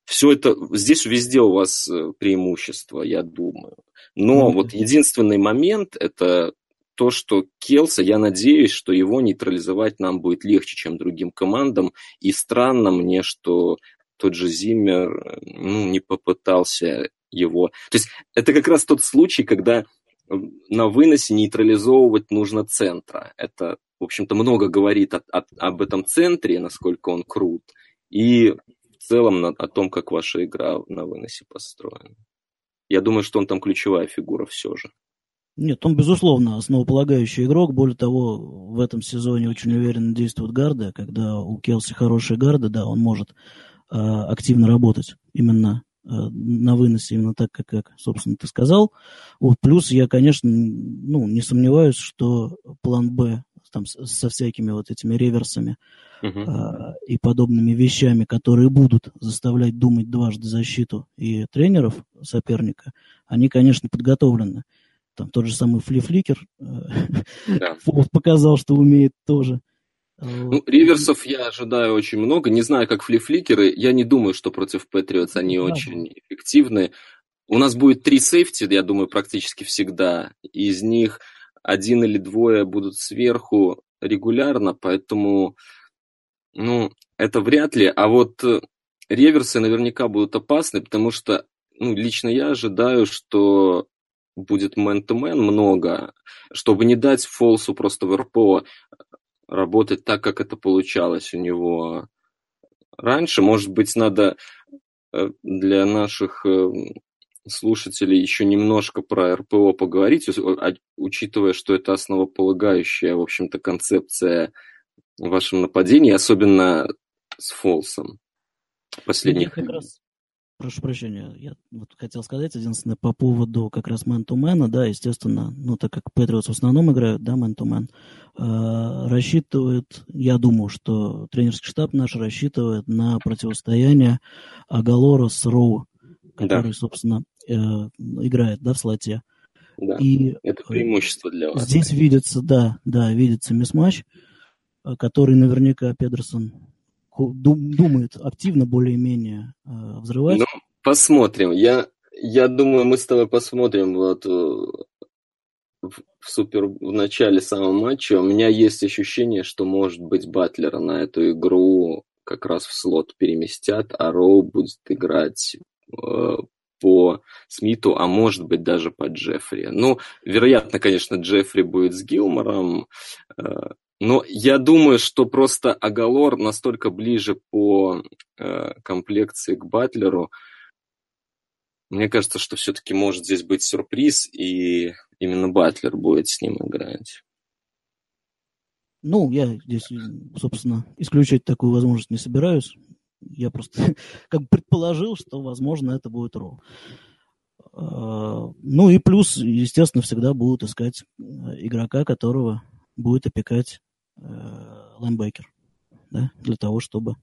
Э, Все это, здесь везде у вас э, преимущество, я думаю. Но mm-hmm. вот единственный момент это то, что Келса, я надеюсь, что его нейтрализовать нам будет легче, чем другим командам. И странно мне, что тот же Зиммер ну, не попытался его. То есть это как раз тот случай, когда на выносе нейтрализовывать нужно центра. Это, в общем-то, много говорит о, о, об этом центре, насколько он крут, и целом на, о том, как ваша игра на выносе построена. Я думаю, что он там ключевая фигура все же. Нет, он, безусловно, основополагающий игрок. Более того, в этом сезоне очень уверенно действуют гарды. Когда у Келси хорошие гарды, да, он может э, активно работать именно э, на выносе, именно так, как, как, собственно, ты сказал. Вот, плюс я, конечно, ну, не сомневаюсь, что план «Б» там, со всякими вот этими реверсами uh-huh. и подобными вещами, которые будут заставлять думать дважды защиту и тренеров соперника, они, конечно, подготовлены. Там тот же самый Флифликер да. показал, что умеет тоже. Ну, риверсов я ожидаю очень много. Не знаю, как флифликеры. Я не думаю, что против Патриотс они да. очень эффективны. У нас будет три сейфти, я думаю, практически всегда. Из них один или двое будут сверху регулярно, поэтому ну, это вряд ли. А вот э, реверсы наверняка будут опасны, потому что, ну, лично я ожидаю, что будет мэн-то-мэн много, чтобы не дать Фолсу просто в РПО работать так, как это получалось у него раньше. Может быть, надо э, для наших э, слушателей еще немножко про РПО поговорить, учитывая, что это основополагающая, в общем-то, концепция в вашем нападении, особенно с Фолсом. Последний. как раз, прошу прощения, я вот хотел сказать единственное по поводу как раз мэн-то-мэна, да, естественно, ну, так как Патриотс в основном играют, да, мэн-то-мэн, э, рассчитывает, я думаю, что тренерский штаб наш рассчитывает на противостояние Агалора с Роу, который, да. собственно, э, играет, да, в слоте. Да, и это э, преимущество для вас. Здесь видится, да, да, видится мисс-матч. Э, который наверняка Педерсон думает активно более-менее э, взрывать. Ну, посмотрим. Я, я думаю, мы с тобой посмотрим вот э, в, супер в начале самого матча. У меня есть ощущение, что, может быть, Батлера на эту игру как раз в слот переместят, а Роу будет играть э, по Смиту, а может быть даже по Джеффри. Ну, вероятно, конечно, Джеффри будет с Гилмором. Э, но я думаю, что просто Агалор настолько ближе по э, комплекции к Батлеру. Мне кажется, что все-таки может здесь быть сюрприз, и именно Батлер будет с ним играть. Ну, я здесь, собственно, исключать такую возможность не собираюсь. Я просто как бы предположил, что, возможно, это будет Ро. А, ну и плюс, естественно, всегда будут искать э, игрока, которого будет опекать лайнбекер, да, для того, чтобы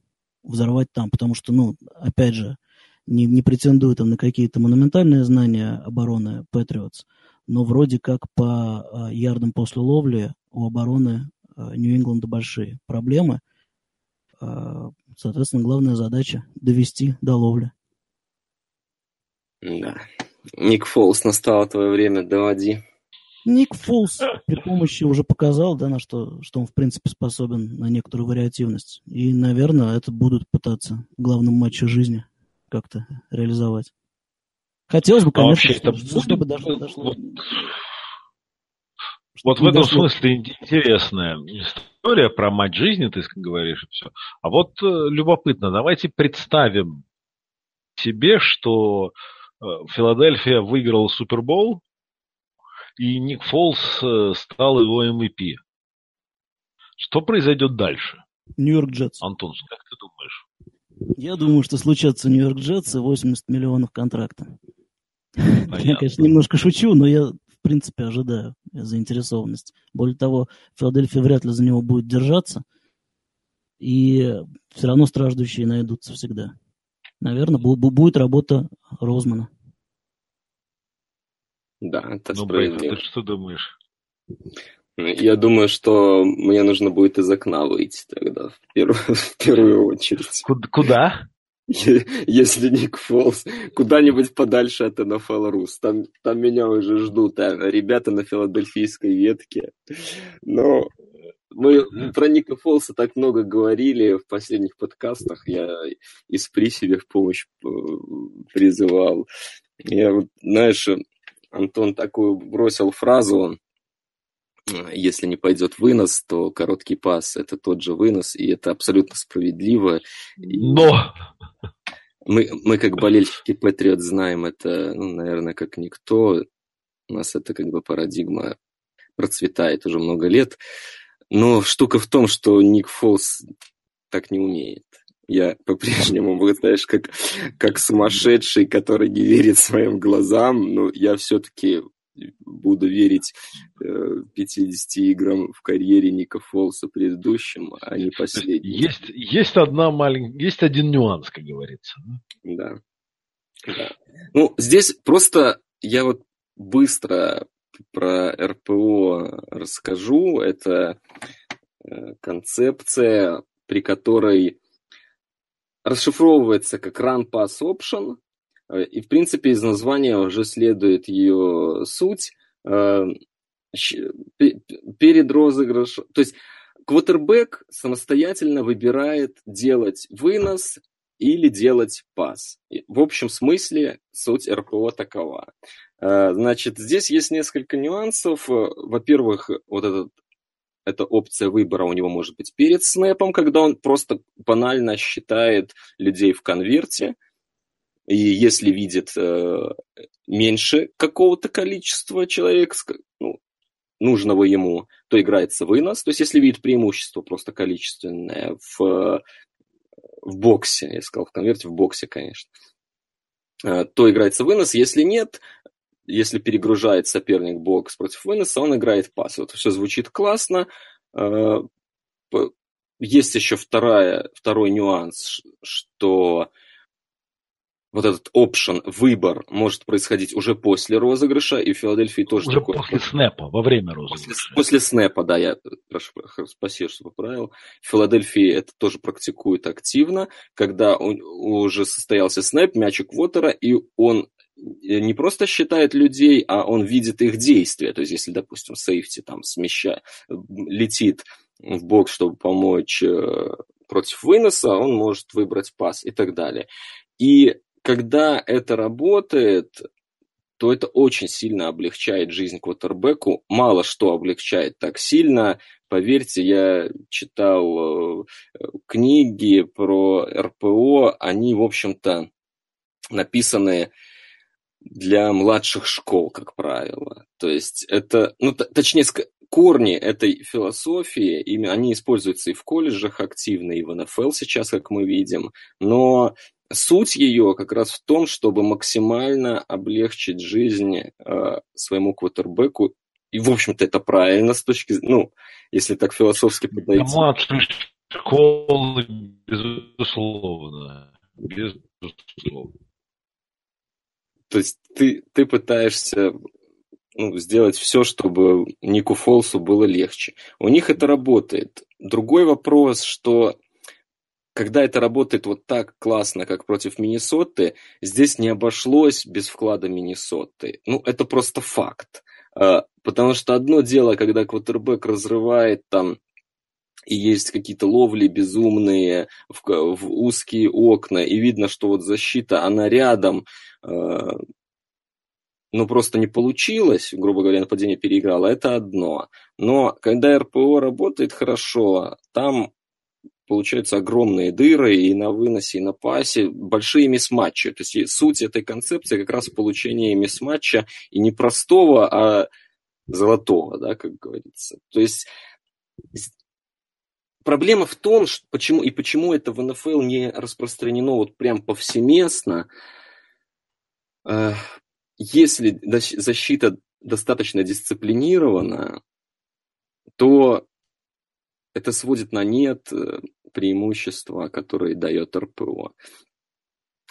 взорвать там, потому что, ну, опять же, не, не претендую там на какие-то монументальные знания обороны Патриотс, но вроде как по э, ярдам после ловли у обороны э, Нью-Ингланда большие проблемы. Э, соответственно, главная задача – довести до ловли. Да. Ник Фолс, настало твое время, доводи. Ник Фолс при помощи уже показал, да, на что, что он, в принципе, способен на некоторую вариативность. И, наверное, это будут пытаться в главном матче жизни как-то реализовать. Хотелось бы, конечно, а это чтобы дошло, дошло. Вот, вот в этом дошло. смысле интересная история про матч жизни, ты говоришь, и все. А вот э, любопытно, давайте представим себе, что э, Филадельфия выиграла Супербол, и Ник Фолс э, стал его MVP. Что произойдет дальше? Нью-Йорк Джетс. Антон, как ты думаешь? Я думаю, что случатся Нью-Йорк Джетс и 80 миллионов контракта. Понятно. Я, конечно, немножко шучу, но я, в принципе, ожидаю заинтересованность. Более того, Филадельфия вряд ли за него будет держаться. И все равно страждущие найдутся всегда. Наверное, будет работа Розмана. Да, это ну, справедливо. ты что думаешь? Я думаю, что мне нужно будет из окна выйти тогда, в первую, в первую очередь. Куда? Если Ник Фолс, куда-нибудь подальше от NFL Рус. Там, там меня уже ждут а ребята на филадельфийской ветке. Но мы про Ника Фолса так много говорили в последних подкастах. Я из при себе в помощь э, призывал. Я вот, знаешь, Антон такую бросил фразу, если не пойдет вынос, то короткий пас – это тот же вынос, и это абсолютно справедливо. Но! Мы, мы как болельщики Патриот знаем это, ну, наверное, как никто. У нас это как бы парадигма процветает уже много лет. Но штука в том, что Ник Фолс так не умеет. Я по-прежнему, вот, знаешь, как, как сумасшедший, который не верит своим глазам, но я все-таки буду верить э, 50 играм в карьере Ника Фолса предыдущим, а не последним. Есть, есть, одна малень... есть один нюанс, как говорится. Да. да. Ну, здесь просто я вот быстро про РПО расскажу. Это э, концепция, при которой расшифровывается как Run Pass Option, э, и, в принципе, из названия уже следует ее суть. Э, перед розыгрышем... То есть квотербек самостоятельно выбирает делать вынос или делать пас. В общем смысле суть РПО такова. Э, значит, здесь есть несколько нюансов. Во-первых, вот этот эта опция выбора у него может быть перед снэпом, когда он просто банально считает людей в конверте, и если видит э, меньше какого-то количества человек, ну, нужного ему, то играется вынос. То есть если видит преимущество просто количественное в, в боксе, я сказал в конверте, в боксе, конечно, э, то играется вынос. Если нет, если перегружает соперник бокс против выноса, он играет пас. Вот все звучит классно. Э, есть еще вторая, второй нюанс, что вот этот option, выбор может происходить уже после розыгрыша, и в Филадельфии тоже уже такое. после снэпа, во время розыгрыша. После, после снэпа, да, я прошу, спасибо, что поправил. В Филадельфии это тоже практикуют активно, когда он, уже состоялся снэп, мячик Вотера, и он не просто считает людей, а он видит их действия. То есть, если, допустим, сейфти там смещает, летит в бок, чтобы помочь э, против выноса, он может выбрать пас и так далее. И когда это работает, то это очень сильно облегчает жизнь квотербеку. Мало что облегчает так сильно. Поверьте, я читал э, книги про РПО, они, в общем-то, написаны для младших школ, как правило. То есть это, ну, точнее, корни этой философии, ими, они используются и в колледжах активно, и в НФЛ сейчас, как мы видим, но суть ее как раз в том, чтобы максимально облегчить жизнь э, своему квотербеку, и, в общему то это правильно с точки, ну, если так философски подойти. Для младших школы, безусловно. Безусловно. То есть ты, ты пытаешься ну, сделать все, чтобы Нику Фолсу было легче. У них это работает. Другой вопрос, что когда это работает вот так классно, как против Миннесоты, здесь не обошлось без вклада Миннесоты. Ну, это просто факт. А, потому что одно дело, когда квотербек разрывает там и есть какие-то ловли безумные в, в узкие окна, и видно, что вот защита, она рядом, э, ну просто не получилось, грубо говоря, нападение переиграло, это одно. Но когда РПО работает хорошо, там получаются огромные дыры и на выносе, и на пасе, большие мисс-матчи. То есть суть этой концепции как раз получение мисс-матча и не простого, а золотого, да, как говорится. То есть проблема в том, что, почему, и почему это в НФЛ не распространено вот прям повсеместно. Э, если защита достаточно дисциплинирована, то это сводит на нет э, преимущества, которые дает РПО.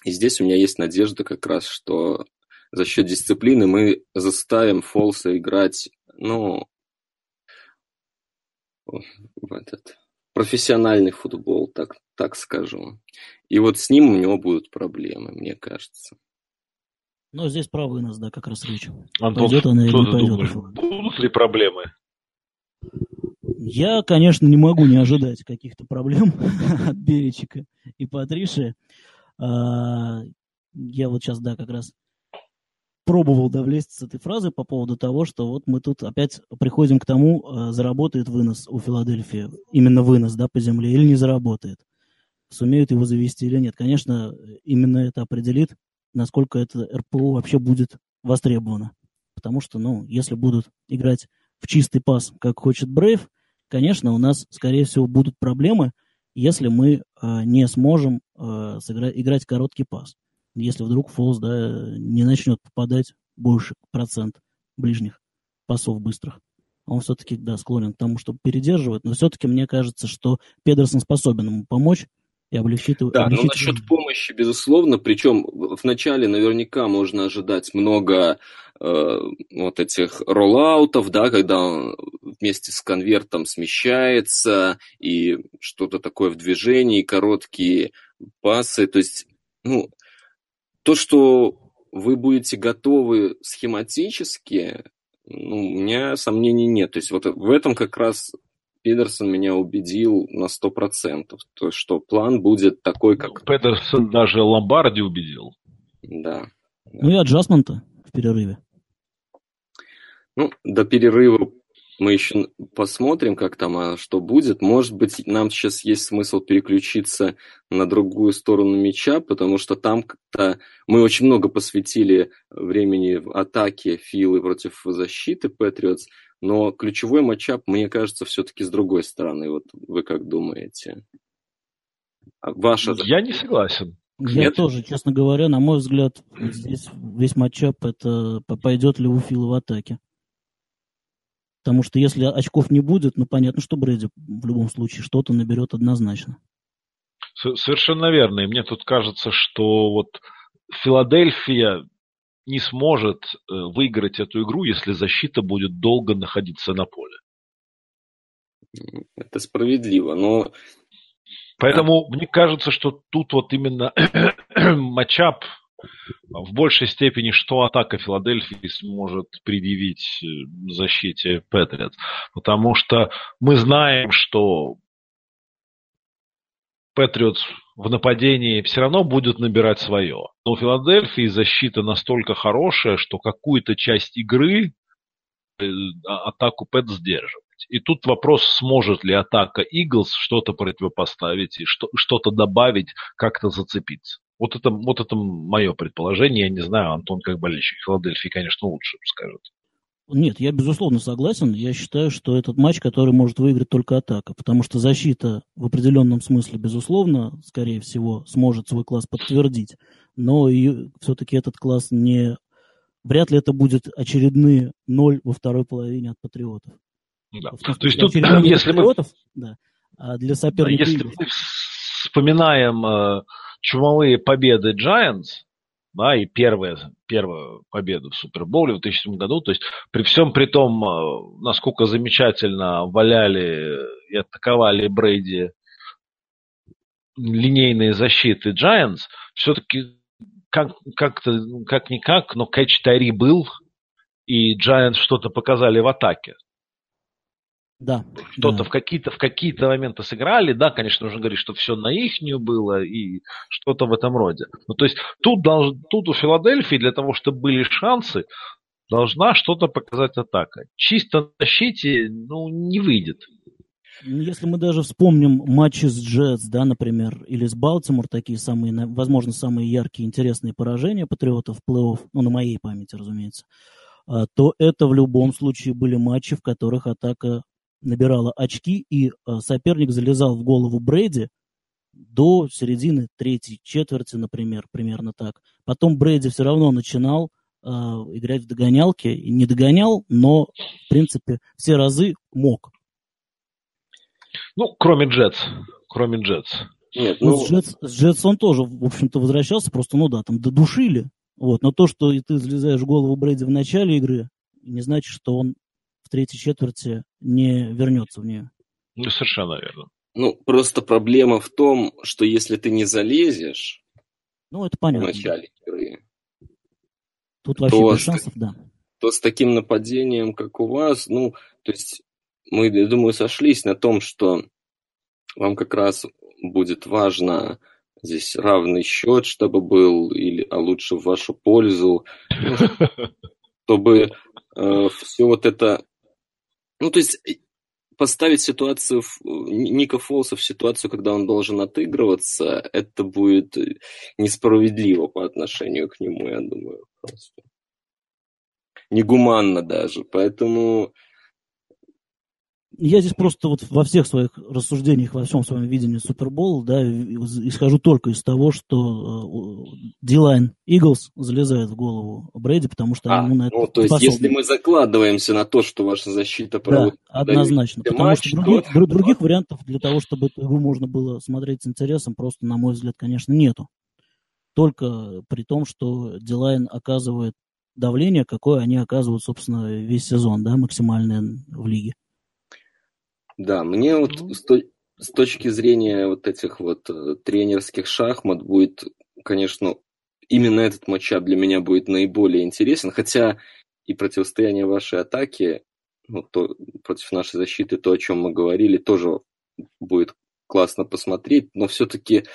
И здесь у меня есть надежда как раз, что за счет дисциплины мы заставим Фолса играть, ну, в этот профессиональный футбол, так, так скажу. И вот с ним у него будут проблемы, мне кажется. Но здесь про вынос, да, как раз речь. Антон, пойдет она или не пойдет. Думаешь, будут ли проблемы? Я, конечно, не могу не ожидать каких-то проблем от Беречика и Патриши. А, я вот сейчас, да, как раз пробовал да, влезть с этой фразы по поводу того, что вот мы тут опять приходим к тому, а, заработает вынос у Филадельфии, именно вынос да, по земле, или не заработает. Сумеют его завести или нет. Конечно, именно это определит, насколько это РПО вообще будет востребовано. Потому что, ну, если будут играть в чистый пас, как хочет Брейв, конечно, у нас, скорее всего, будут проблемы, если мы э, не сможем э, сыграть, играть короткий пас. Если вдруг Фолс да, не начнет попадать больше процент ближних пасов быстрых. Он все-таки да, склонен к тому, чтобы передерживать, но все-таки мне кажется, что Педерсон способен ему помочь и облегчит его. Да, облегчит но насчет помощи, безусловно, причем в начале наверняка можно ожидать много э, вот этих роллаутов, да, когда он вместе с конвертом смещается и что-то такое в движении, короткие пасы, то есть, ну, то, что вы будете готовы схематически, ну, у меня сомнений нет. То есть вот в этом как раз Педерсон меня убедил на сто процентов, то что план будет такой, как... Ну, Педерсон даже Ломбарди убедил. Да. Ну и аджастмента в перерыве. Ну, до перерыва мы еще посмотрим, как там, а что будет. Может быть, нам сейчас есть смысл переключиться на другую сторону мяча, потому что там как-то мы очень много посвятили времени в атаке Филы против защиты Патриотс, но ключевой матчап, мне кажется, все-таки с другой стороны. Вот вы как думаете? А ваша... Я не согласен. Я Нет? тоже, честно говоря, на мой взгляд, здесь весь матчап это пойдет ли у Фила в атаке. Потому что если очков не будет, ну понятно, что Брэди в любом случае что-то наберет однозначно. Совершенно верно. И мне тут кажется, что вот Филадельфия не сможет э, выиграть эту игру, если защита будет долго находиться на поле. Это справедливо, но... Поэтому мне кажется, что тут вот именно матчап в большей степени, что атака Филадельфии сможет предъявить э, защите Патриотс. Потому что мы знаем, что Патриотс в нападении все равно будет набирать свое. Но у Филадельфии защита настолько хорошая, что какую-то часть игры э, а, атаку Пэт сдерживать. И тут вопрос, сможет ли атака Иглс что-то противопоставить и что-то добавить, как-то зацепиться. Вот это, вот это мое предположение. Я не знаю, Антон, как болельщик Филадельфии, конечно, лучше скажет. Нет, я безусловно согласен. Я считаю, что этот матч, который может выиграть только атака, потому что защита в определенном смысле, безусловно, скорее всего, сможет свой класс подтвердить, но все-таки этот класс не... Вряд ли это будет очередные ноль во второй половине от патриотов. Да. То есть тут, если патриотов, мы... да, А для соперника... Если мы вспоминаем э, чумовые победы Giants, да, и первая, первая победа в Супербоуле в 2007 году, то есть при всем при том, э, насколько замечательно валяли и атаковали Брейди линейные защиты Giants, все-таки как, как-то, как-никак, но кэч Тари был, и Giants что-то показали в атаке. Да. Что-то да. в какие-то в какие-то моменты сыграли, да, конечно, нужно говорить, что все на ихнюю было и что-то в этом роде. Ну, то есть тут, долж, тут у Филадельфии для того, чтобы были шансы, должна что-то показать атака. Чисто на защите, ну, не выйдет. Ну, если мы даже вспомним матчи с Джетс, да, например, или с Балтимор, такие самые, возможно, самые яркие, интересные поражения патриотов в плей-офф, ну, на моей памяти, разумеется, а, то это в любом случае были матчи, в которых атака набирала очки, и а, соперник залезал в голову Брейди до середины третьей четверти, например, примерно так. Потом Брейди все равно начинал э, играть в догонялки, не догонял, но, в принципе, все разы мог. Ну, кроме Джетс. Кроме Джетс. Нет, ну... ну с, Джетс, с Джетс он тоже, в общем-то, возвращался, просто, ну да, там додушили. Вот. Но то, что ты залезаешь в голову Брэди в начале игры, не значит, что он в третьей четверти не вернется в нее. Ну, совершенно верно. Ну, просто проблема в том, что если ты не залезешь ну, это понятно. в начале игры, Тут вообще то без шансов, да. То с таким нападением, как у вас, ну, то есть мы, я думаю, сошлись на том, что вам как раз будет важно здесь равный счет, чтобы был, или, а лучше в вашу пользу, чтобы э, все вот это... Ну, то есть э, поставить ситуацию в, Ника Фолса в ситуацию, когда он должен отыгрываться, это будет несправедливо по отношению к нему, я думаю, просто. Негуманно даже. Поэтому я здесь просто вот во всех своих рассуждениях, во всем своем видении Супербола, да, исхожу только из того, что Дилайн Иглс залезает в голову Брэди, потому что а, ему на это ну, то есть способны. если мы закладываемся на то, что ваша защита проводит... Да, однозначно, потому матч, что других, то... других вариантов для того, чтобы эту игру можно было смотреть с интересом, просто, на мой взгляд, конечно, нету. Только при том, что Дилайн оказывает давление, какое они оказывают, собственно, весь сезон, да, максимальное в лиге. Да, мне вот ну. с, то, с точки зрения вот этих вот э, тренерских шахмат будет, конечно, именно этот матчап для меня будет наиболее интересен, хотя и противостояние вашей атаки, ну, то, против нашей защиты, то, о чем мы говорили, тоже будет классно посмотреть, но все-таки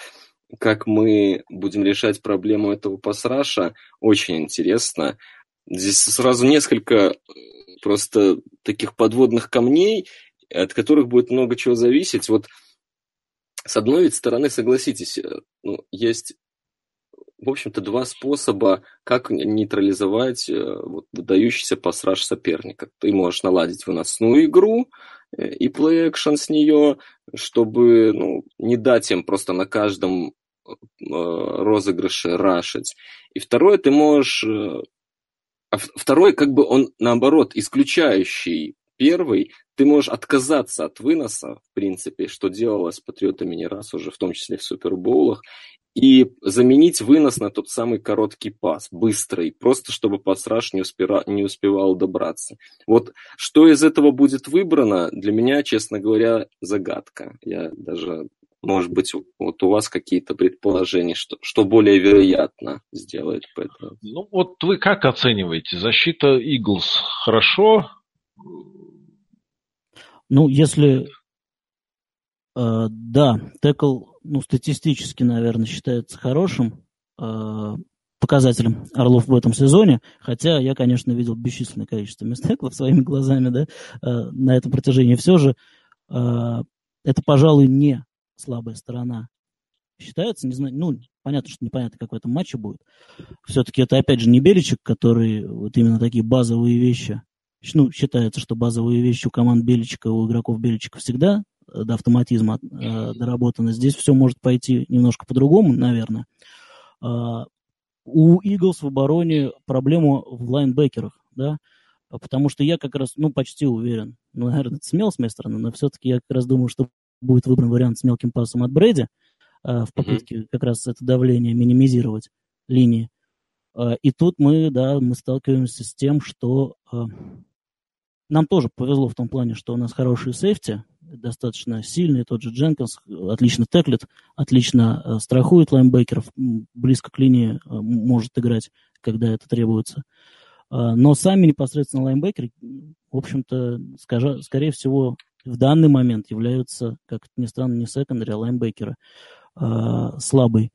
как мы будем решать проблему этого пасраша, очень интересно. Здесь сразу несколько э, просто таких подводных камней, от которых будет много чего зависеть. Вот с одной ведь стороны, согласитесь, э, ну, есть, в общем-то, два способа, как нейтрализовать э, вот, выдающийся пассаж соперника. Ты можешь наладить выносную игру э, и плей-экшен с нее, чтобы ну, не дать им просто на каждом розыгрыше рашить. И второе, ты можешь... А второй, как бы он, наоборот, исключающий первый, ты можешь отказаться от выноса, в принципе, что делалось патриотами не раз уже, в том числе в супербоулах, и заменить вынос на тот самый короткий пас, быстрый, просто чтобы пасраж не, успера, не успевал добраться. Вот что из этого будет выбрано, для меня, честно говоря, загадка. Я даже, может быть, вот у вас какие-то предположения, что, что более вероятно сделать поэтому. Ну вот вы как оцениваете? Защита Иглс хорошо, ну, если... Э, да, текл, ну, статистически, наверное, считается хорошим э, показателем Орлов в этом сезоне, хотя я, конечно, видел бесчисленное количество мистеклов своими глазами, да, э, на этом протяжении. Все же э, это, пожалуй, не слабая сторона считается, не знаю, ну, понятно, что непонятно, как в этом матче будет. Все-таки это, опять же, не Беличек, который вот именно такие базовые вещи ну, считается, что базовые вещи у команд Беличика, у игроков Беличика всегда э, до автоматизма э, доработаны. Здесь все может пойти немножко по-другому, наверное. Э, у Иглс в обороне проблема в лайнбекерах, да, потому что я как раз, ну, почти уверен, ну, наверное, это смело с моей стороны, но все-таки я как раз думаю, что будет выбран вариант с мелким пасом от Брэди в попытке mm-hmm. как раз это давление минимизировать линии. И тут мы, да, мы сталкиваемся с тем, что нам тоже повезло в том плане, что у нас хорошие сейфти, достаточно сильный, тот же Дженкинс отлично теклит, отлично э, страхует лайнбекеров, близко к линии э, может играть, когда это требуется. Э, но сами непосредственно лайнбекеры, в общем-то, скажа, скорее всего, в данный момент являются, как ни странно, не секондари, а лайнбекеры слабой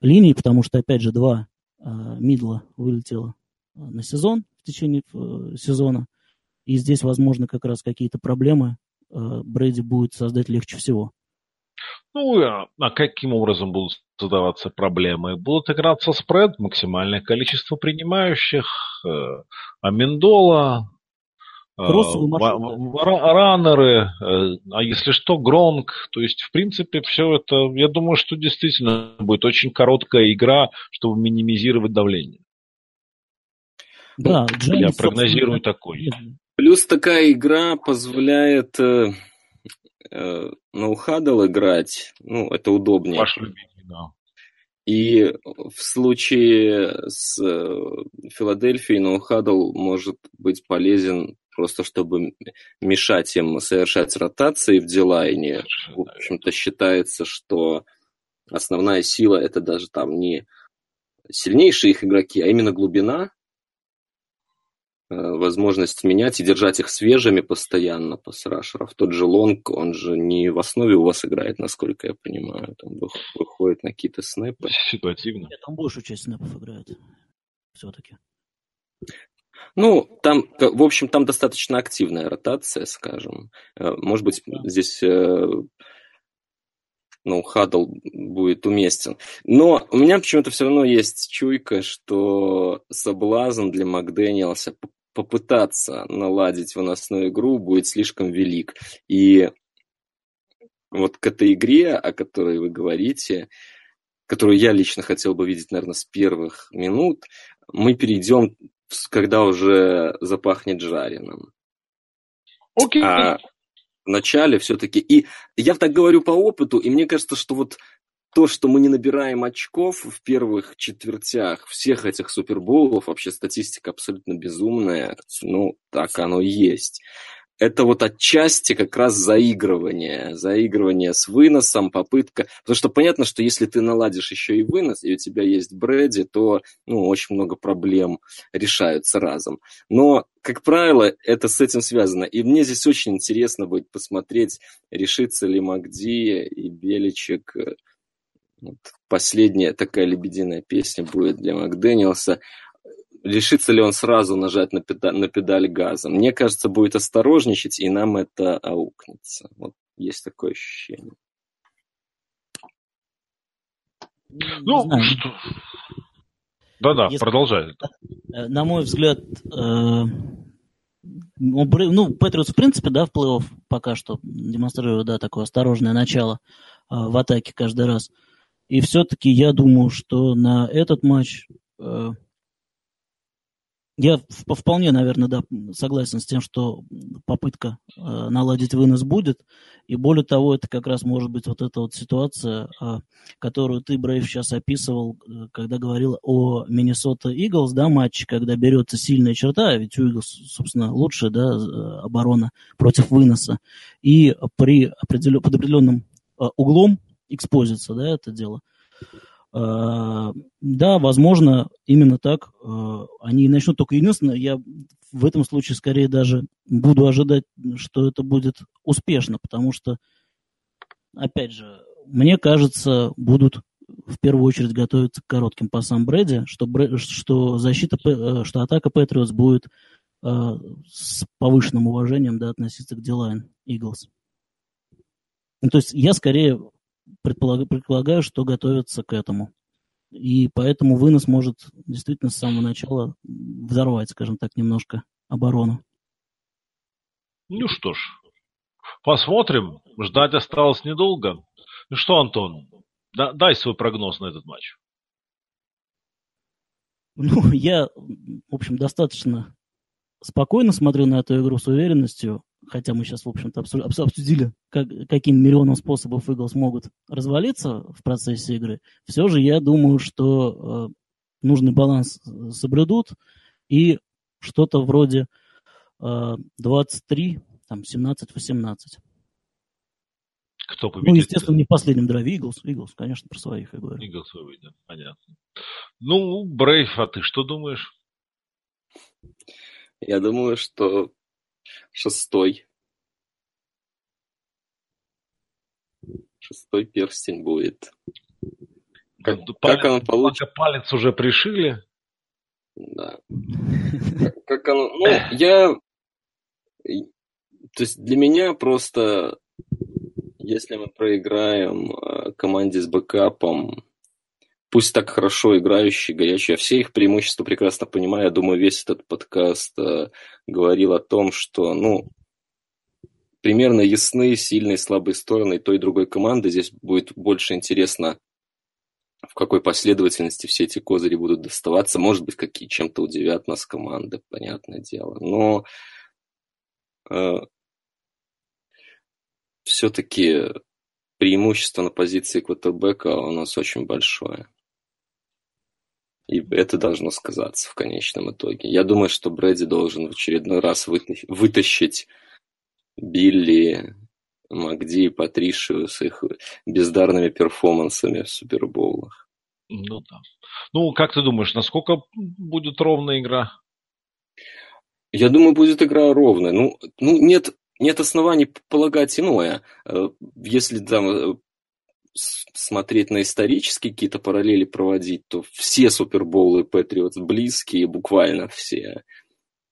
линии, потому что, опять же, два мидла вылетело на сезон, в течение сезона, и здесь, возможно, как раз какие-то проблемы Э, Брэди будет создать легче всего. Ну, а, а каким образом будут создаваться проблемы? Будут играться спред, максимальное количество принимающих, э, Амендола, э, раннеры, э, а если что, Гронг. То есть, в принципе, все это, я думаю, что действительно будет очень короткая игра, чтобы минимизировать давление. Да, ну, я прогнозирую такой. Плюс такая игра позволяет э, э, ноу-хадл играть, ну, это удобнее. Ваш любимый, да. И в случае с э, Филадельфией ноу-хадл может быть полезен просто чтобы мешать им совершать ротации в дилайне. В общем-то, считается, что основная сила это даже там не сильнейшие их игроки, а именно глубина, возможность менять и держать их свежими постоянно пас-рашеров. Тот же Лонг, он же не в основе у вас играет, насколько я понимаю. Там выходит на какие-то снэпы. Ситуативно. Нет, там большую часть снэпов играет. Все-таки. Ну, там, в общем, там достаточно активная ротация, скажем. Э, может быть, здесь э, ну, Хадл будет уместен. Но у меня почему-то все равно есть чуйка, что соблазн для Макдэниелса попытаться наладить выносную игру будет слишком велик. И вот к этой игре, о которой вы говорите, которую я лично хотел бы видеть, наверное, с первых минут, мы перейдем, когда уже запахнет жареным. Окей. Okay. А в начале все-таки. И я так говорю по опыту, и мне кажется, что вот то, что мы не набираем очков в первых четвертях всех этих супербоулов, вообще статистика абсолютно безумная, ну, так оно и есть. Это вот отчасти как раз заигрывание, заигрывание с выносом, попытка, потому что понятно, что если ты наладишь еще и вынос, и у тебя есть Брэди, то, ну, очень много проблем решаются разом. Но, как правило, это с этим связано. И мне здесь очень интересно будет посмотреть, решится ли Макди и Беличек вот последняя такая лебединая песня будет для Макдэниелса. Решится ли он сразу нажать на педаль, на педаль газа? Мне кажется, будет осторожничать, и нам это аукнется. Вот есть такое ощущение. Ну, что... Да-да, Если... продолжай. Э, на мой взгляд, э, ну, Патриотс, в принципе, да, в плей-офф пока что демонстрирует, да, такое осторожное начало э, в атаке каждый раз. И все-таки я думаю, что на этот матч э, я вполне, наверное, да, согласен с тем, что попытка э, наладить вынос будет. И более того, это как раз может быть вот эта вот ситуация, э, которую ты, Брейв, сейчас описывал, э, когда говорил о Миннесота Иглс, да, матче, когда берется сильная черта, а ведь у Иглс, собственно, лучшая, да, э, оборона против выноса. И при определен, под определенным э, углом экспозиция, да, это дело. А, да, возможно, именно так а, они начнут. Только единственное, я в этом случае скорее даже буду ожидать, что это будет успешно, потому что, опять же, мне кажется, будут в первую очередь готовиться к коротким пасам Брэди, что, что защита, э, что атака Патриотс будет э, с повышенным уважением да, относиться к Дилайн Иглс. Ну, то есть я скорее предполагаю, предполагаю, что готовятся к этому. И поэтому вынос может действительно с самого начала взорвать, скажем так, немножко оборону. Ну что ж, посмотрим. Ждать осталось недолго. Ну что, Антон, да, дай свой прогноз на этот матч. Ну, я, в общем, достаточно спокойно смотрю на эту игру с уверенностью. Хотя мы сейчас, в общем-то, обсудили, как, каким миллионом способов Иглс могут развалиться в процессе игры, все же я думаю, что э, нужный баланс соблюдут, и что-то вроде э, 23, там, 17-18. Кто победит? Ну, естественно, не в последнем драйве. Иглс, Иглс, конечно, про своих я говорю. Иглс выйдет, понятно. Ну, Брейв, а ты что думаешь? Я думаю, что шестой. Шестой перстень будет. Как, палец, как оно получится? Палец уже пришили? Да. Как, как оно... Ну, я... То есть для меня просто, если мы проиграем э, команде с бэкапом, пусть так хорошо играющий, горячий, я все их преимущества прекрасно понимаю. Я думаю, весь этот подкаст э, говорил о том, что, ну, примерно ясны сильные и слабые стороны той и другой команды. Здесь будет больше интересно, в какой последовательности все эти козыри будут доставаться. Может быть, какие чем-то удивят нас команды, понятное дело. Но э, все-таки преимущество на позиции квотербека у нас очень большое. И это должно сказаться в конечном итоге. Я думаю, что Брэди должен в очередной раз вытащить Билли, Макди и Патришию с их бездарными перформансами в Супербоулах. Ну да. Ну, как ты думаешь, насколько будет ровная игра? Я думаю, будет игра ровная. Ну, ну нет, нет оснований полагать иное. Э, если там э, смотреть на исторические какие-то параллели проводить, то все суперболы Патриотс близкие, буквально все.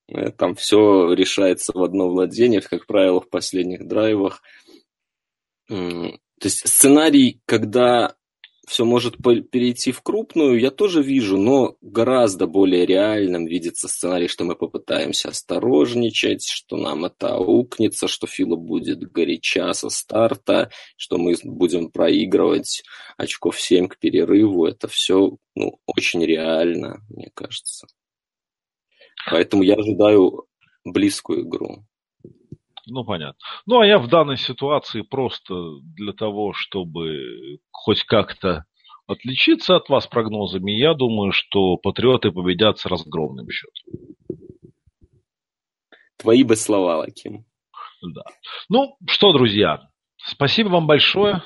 Э, там все решается в одно владение, как правило, в последних драйвах. То есть сценарий, когда все может перейти в крупную, я тоже вижу, но гораздо более реальным видится сценарий, что мы попытаемся осторожничать, что нам это аукнется, что Фила будет горяча со старта, что мы будем проигрывать очков 7 к перерыву. Это все ну, очень реально, мне кажется. Поэтому я ожидаю близкую игру. Ну, понятно. Ну, а я в данной ситуации просто для того, чтобы хоть как-то отличиться от вас прогнозами, я думаю, что патриоты победят с разгромным счетом. Твои бы слова, Лаким. Да. Ну, что, друзья, спасибо вам большое,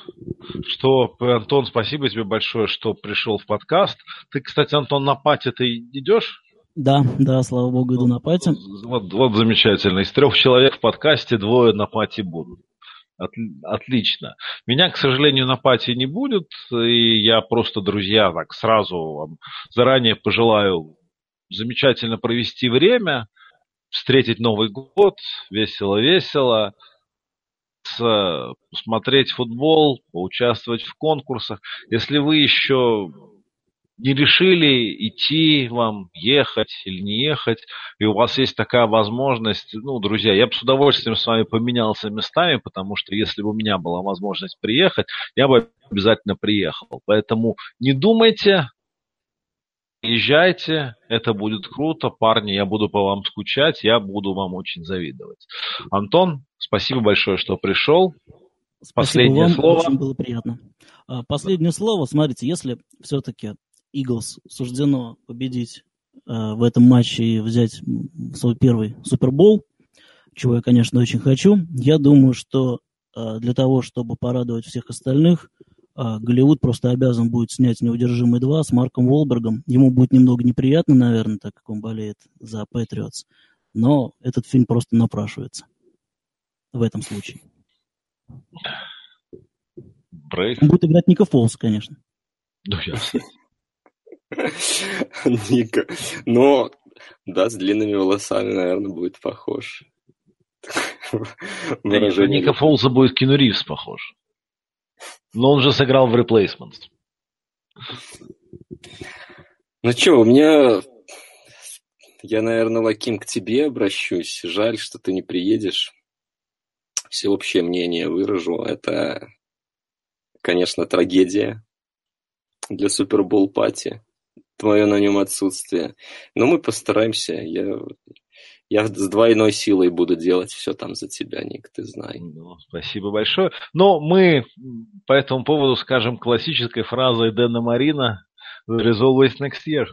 что, Антон, спасибо тебе большое, что пришел в подкаст. Ты, кстати, Антон, на пати ты идешь? Да, да, слава богу, иду на пати. Вот, вот замечательно. Из трех человек в подкасте двое на пати будут. От, отлично. Меня, к сожалению, на пати не будет, и я просто, друзья, так сразу вам заранее пожелаю замечательно провести время, встретить Новый год, весело-весело, посмотреть футбол, поучаствовать в конкурсах. Если вы еще не решили идти вам, ехать или не ехать, и у вас есть такая возможность, ну, друзья, я бы с удовольствием с вами поменялся местами, потому что если бы у меня была возможность приехать, я бы обязательно приехал. Поэтому не думайте, езжайте, это будет круто, парни, я буду по вам скучать, я буду вам очень завидовать. Антон, спасибо большое, что пришел. Спасибо Последнее вам, слово. Очень было приятно. А, последнее слово, смотрите, если все-таки Иглс суждено победить э, в этом матче и взять свой первый Супербол, чего я, конечно, очень хочу. Я думаю, что э, для того, чтобы порадовать всех остальных, э, Голливуд просто обязан будет снять «Неудержимый 2» с Марком Волбергом. Ему будет немного неприятно, наверное, так как он болеет за Патриотс. Но этот фильм просто напрашивается в этом случае. Брейк. Он будет играть Ника Фолс, конечно. Ну, ясно. Ника. Но, да, с длинными волосами, наверное, будет похож. Выражение... Ника Фолза будет Кину Ривз похож. Но он же сыграл в Replacements. Ну что, у меня... Я, наверное, Лаким, к тебе обращусь. Жаль, что ты не приедешь. Всеобщее мнение выражу. Это, конечно, трагедия для Супербол пати твое на нем отсутствие. Но мы постараемся. Я, я с двойной силой буду делать все там за тебя, Ник, ты знаешь. Ну, спасибо большое. Но мы по этому поводу скажем классической фразой Дэна Марина «There is always next year».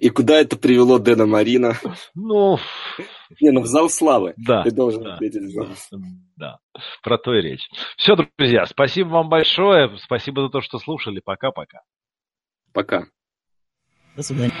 И куда это привело Дэна Марина? Ну... Не, ну в зал славы. Да. Ты должен да, ответить за... Да, про то и речь. Все, друзья, спасибо вам большое. Спасибо за то, что слушали. Пока-пока. Пока. До свидания.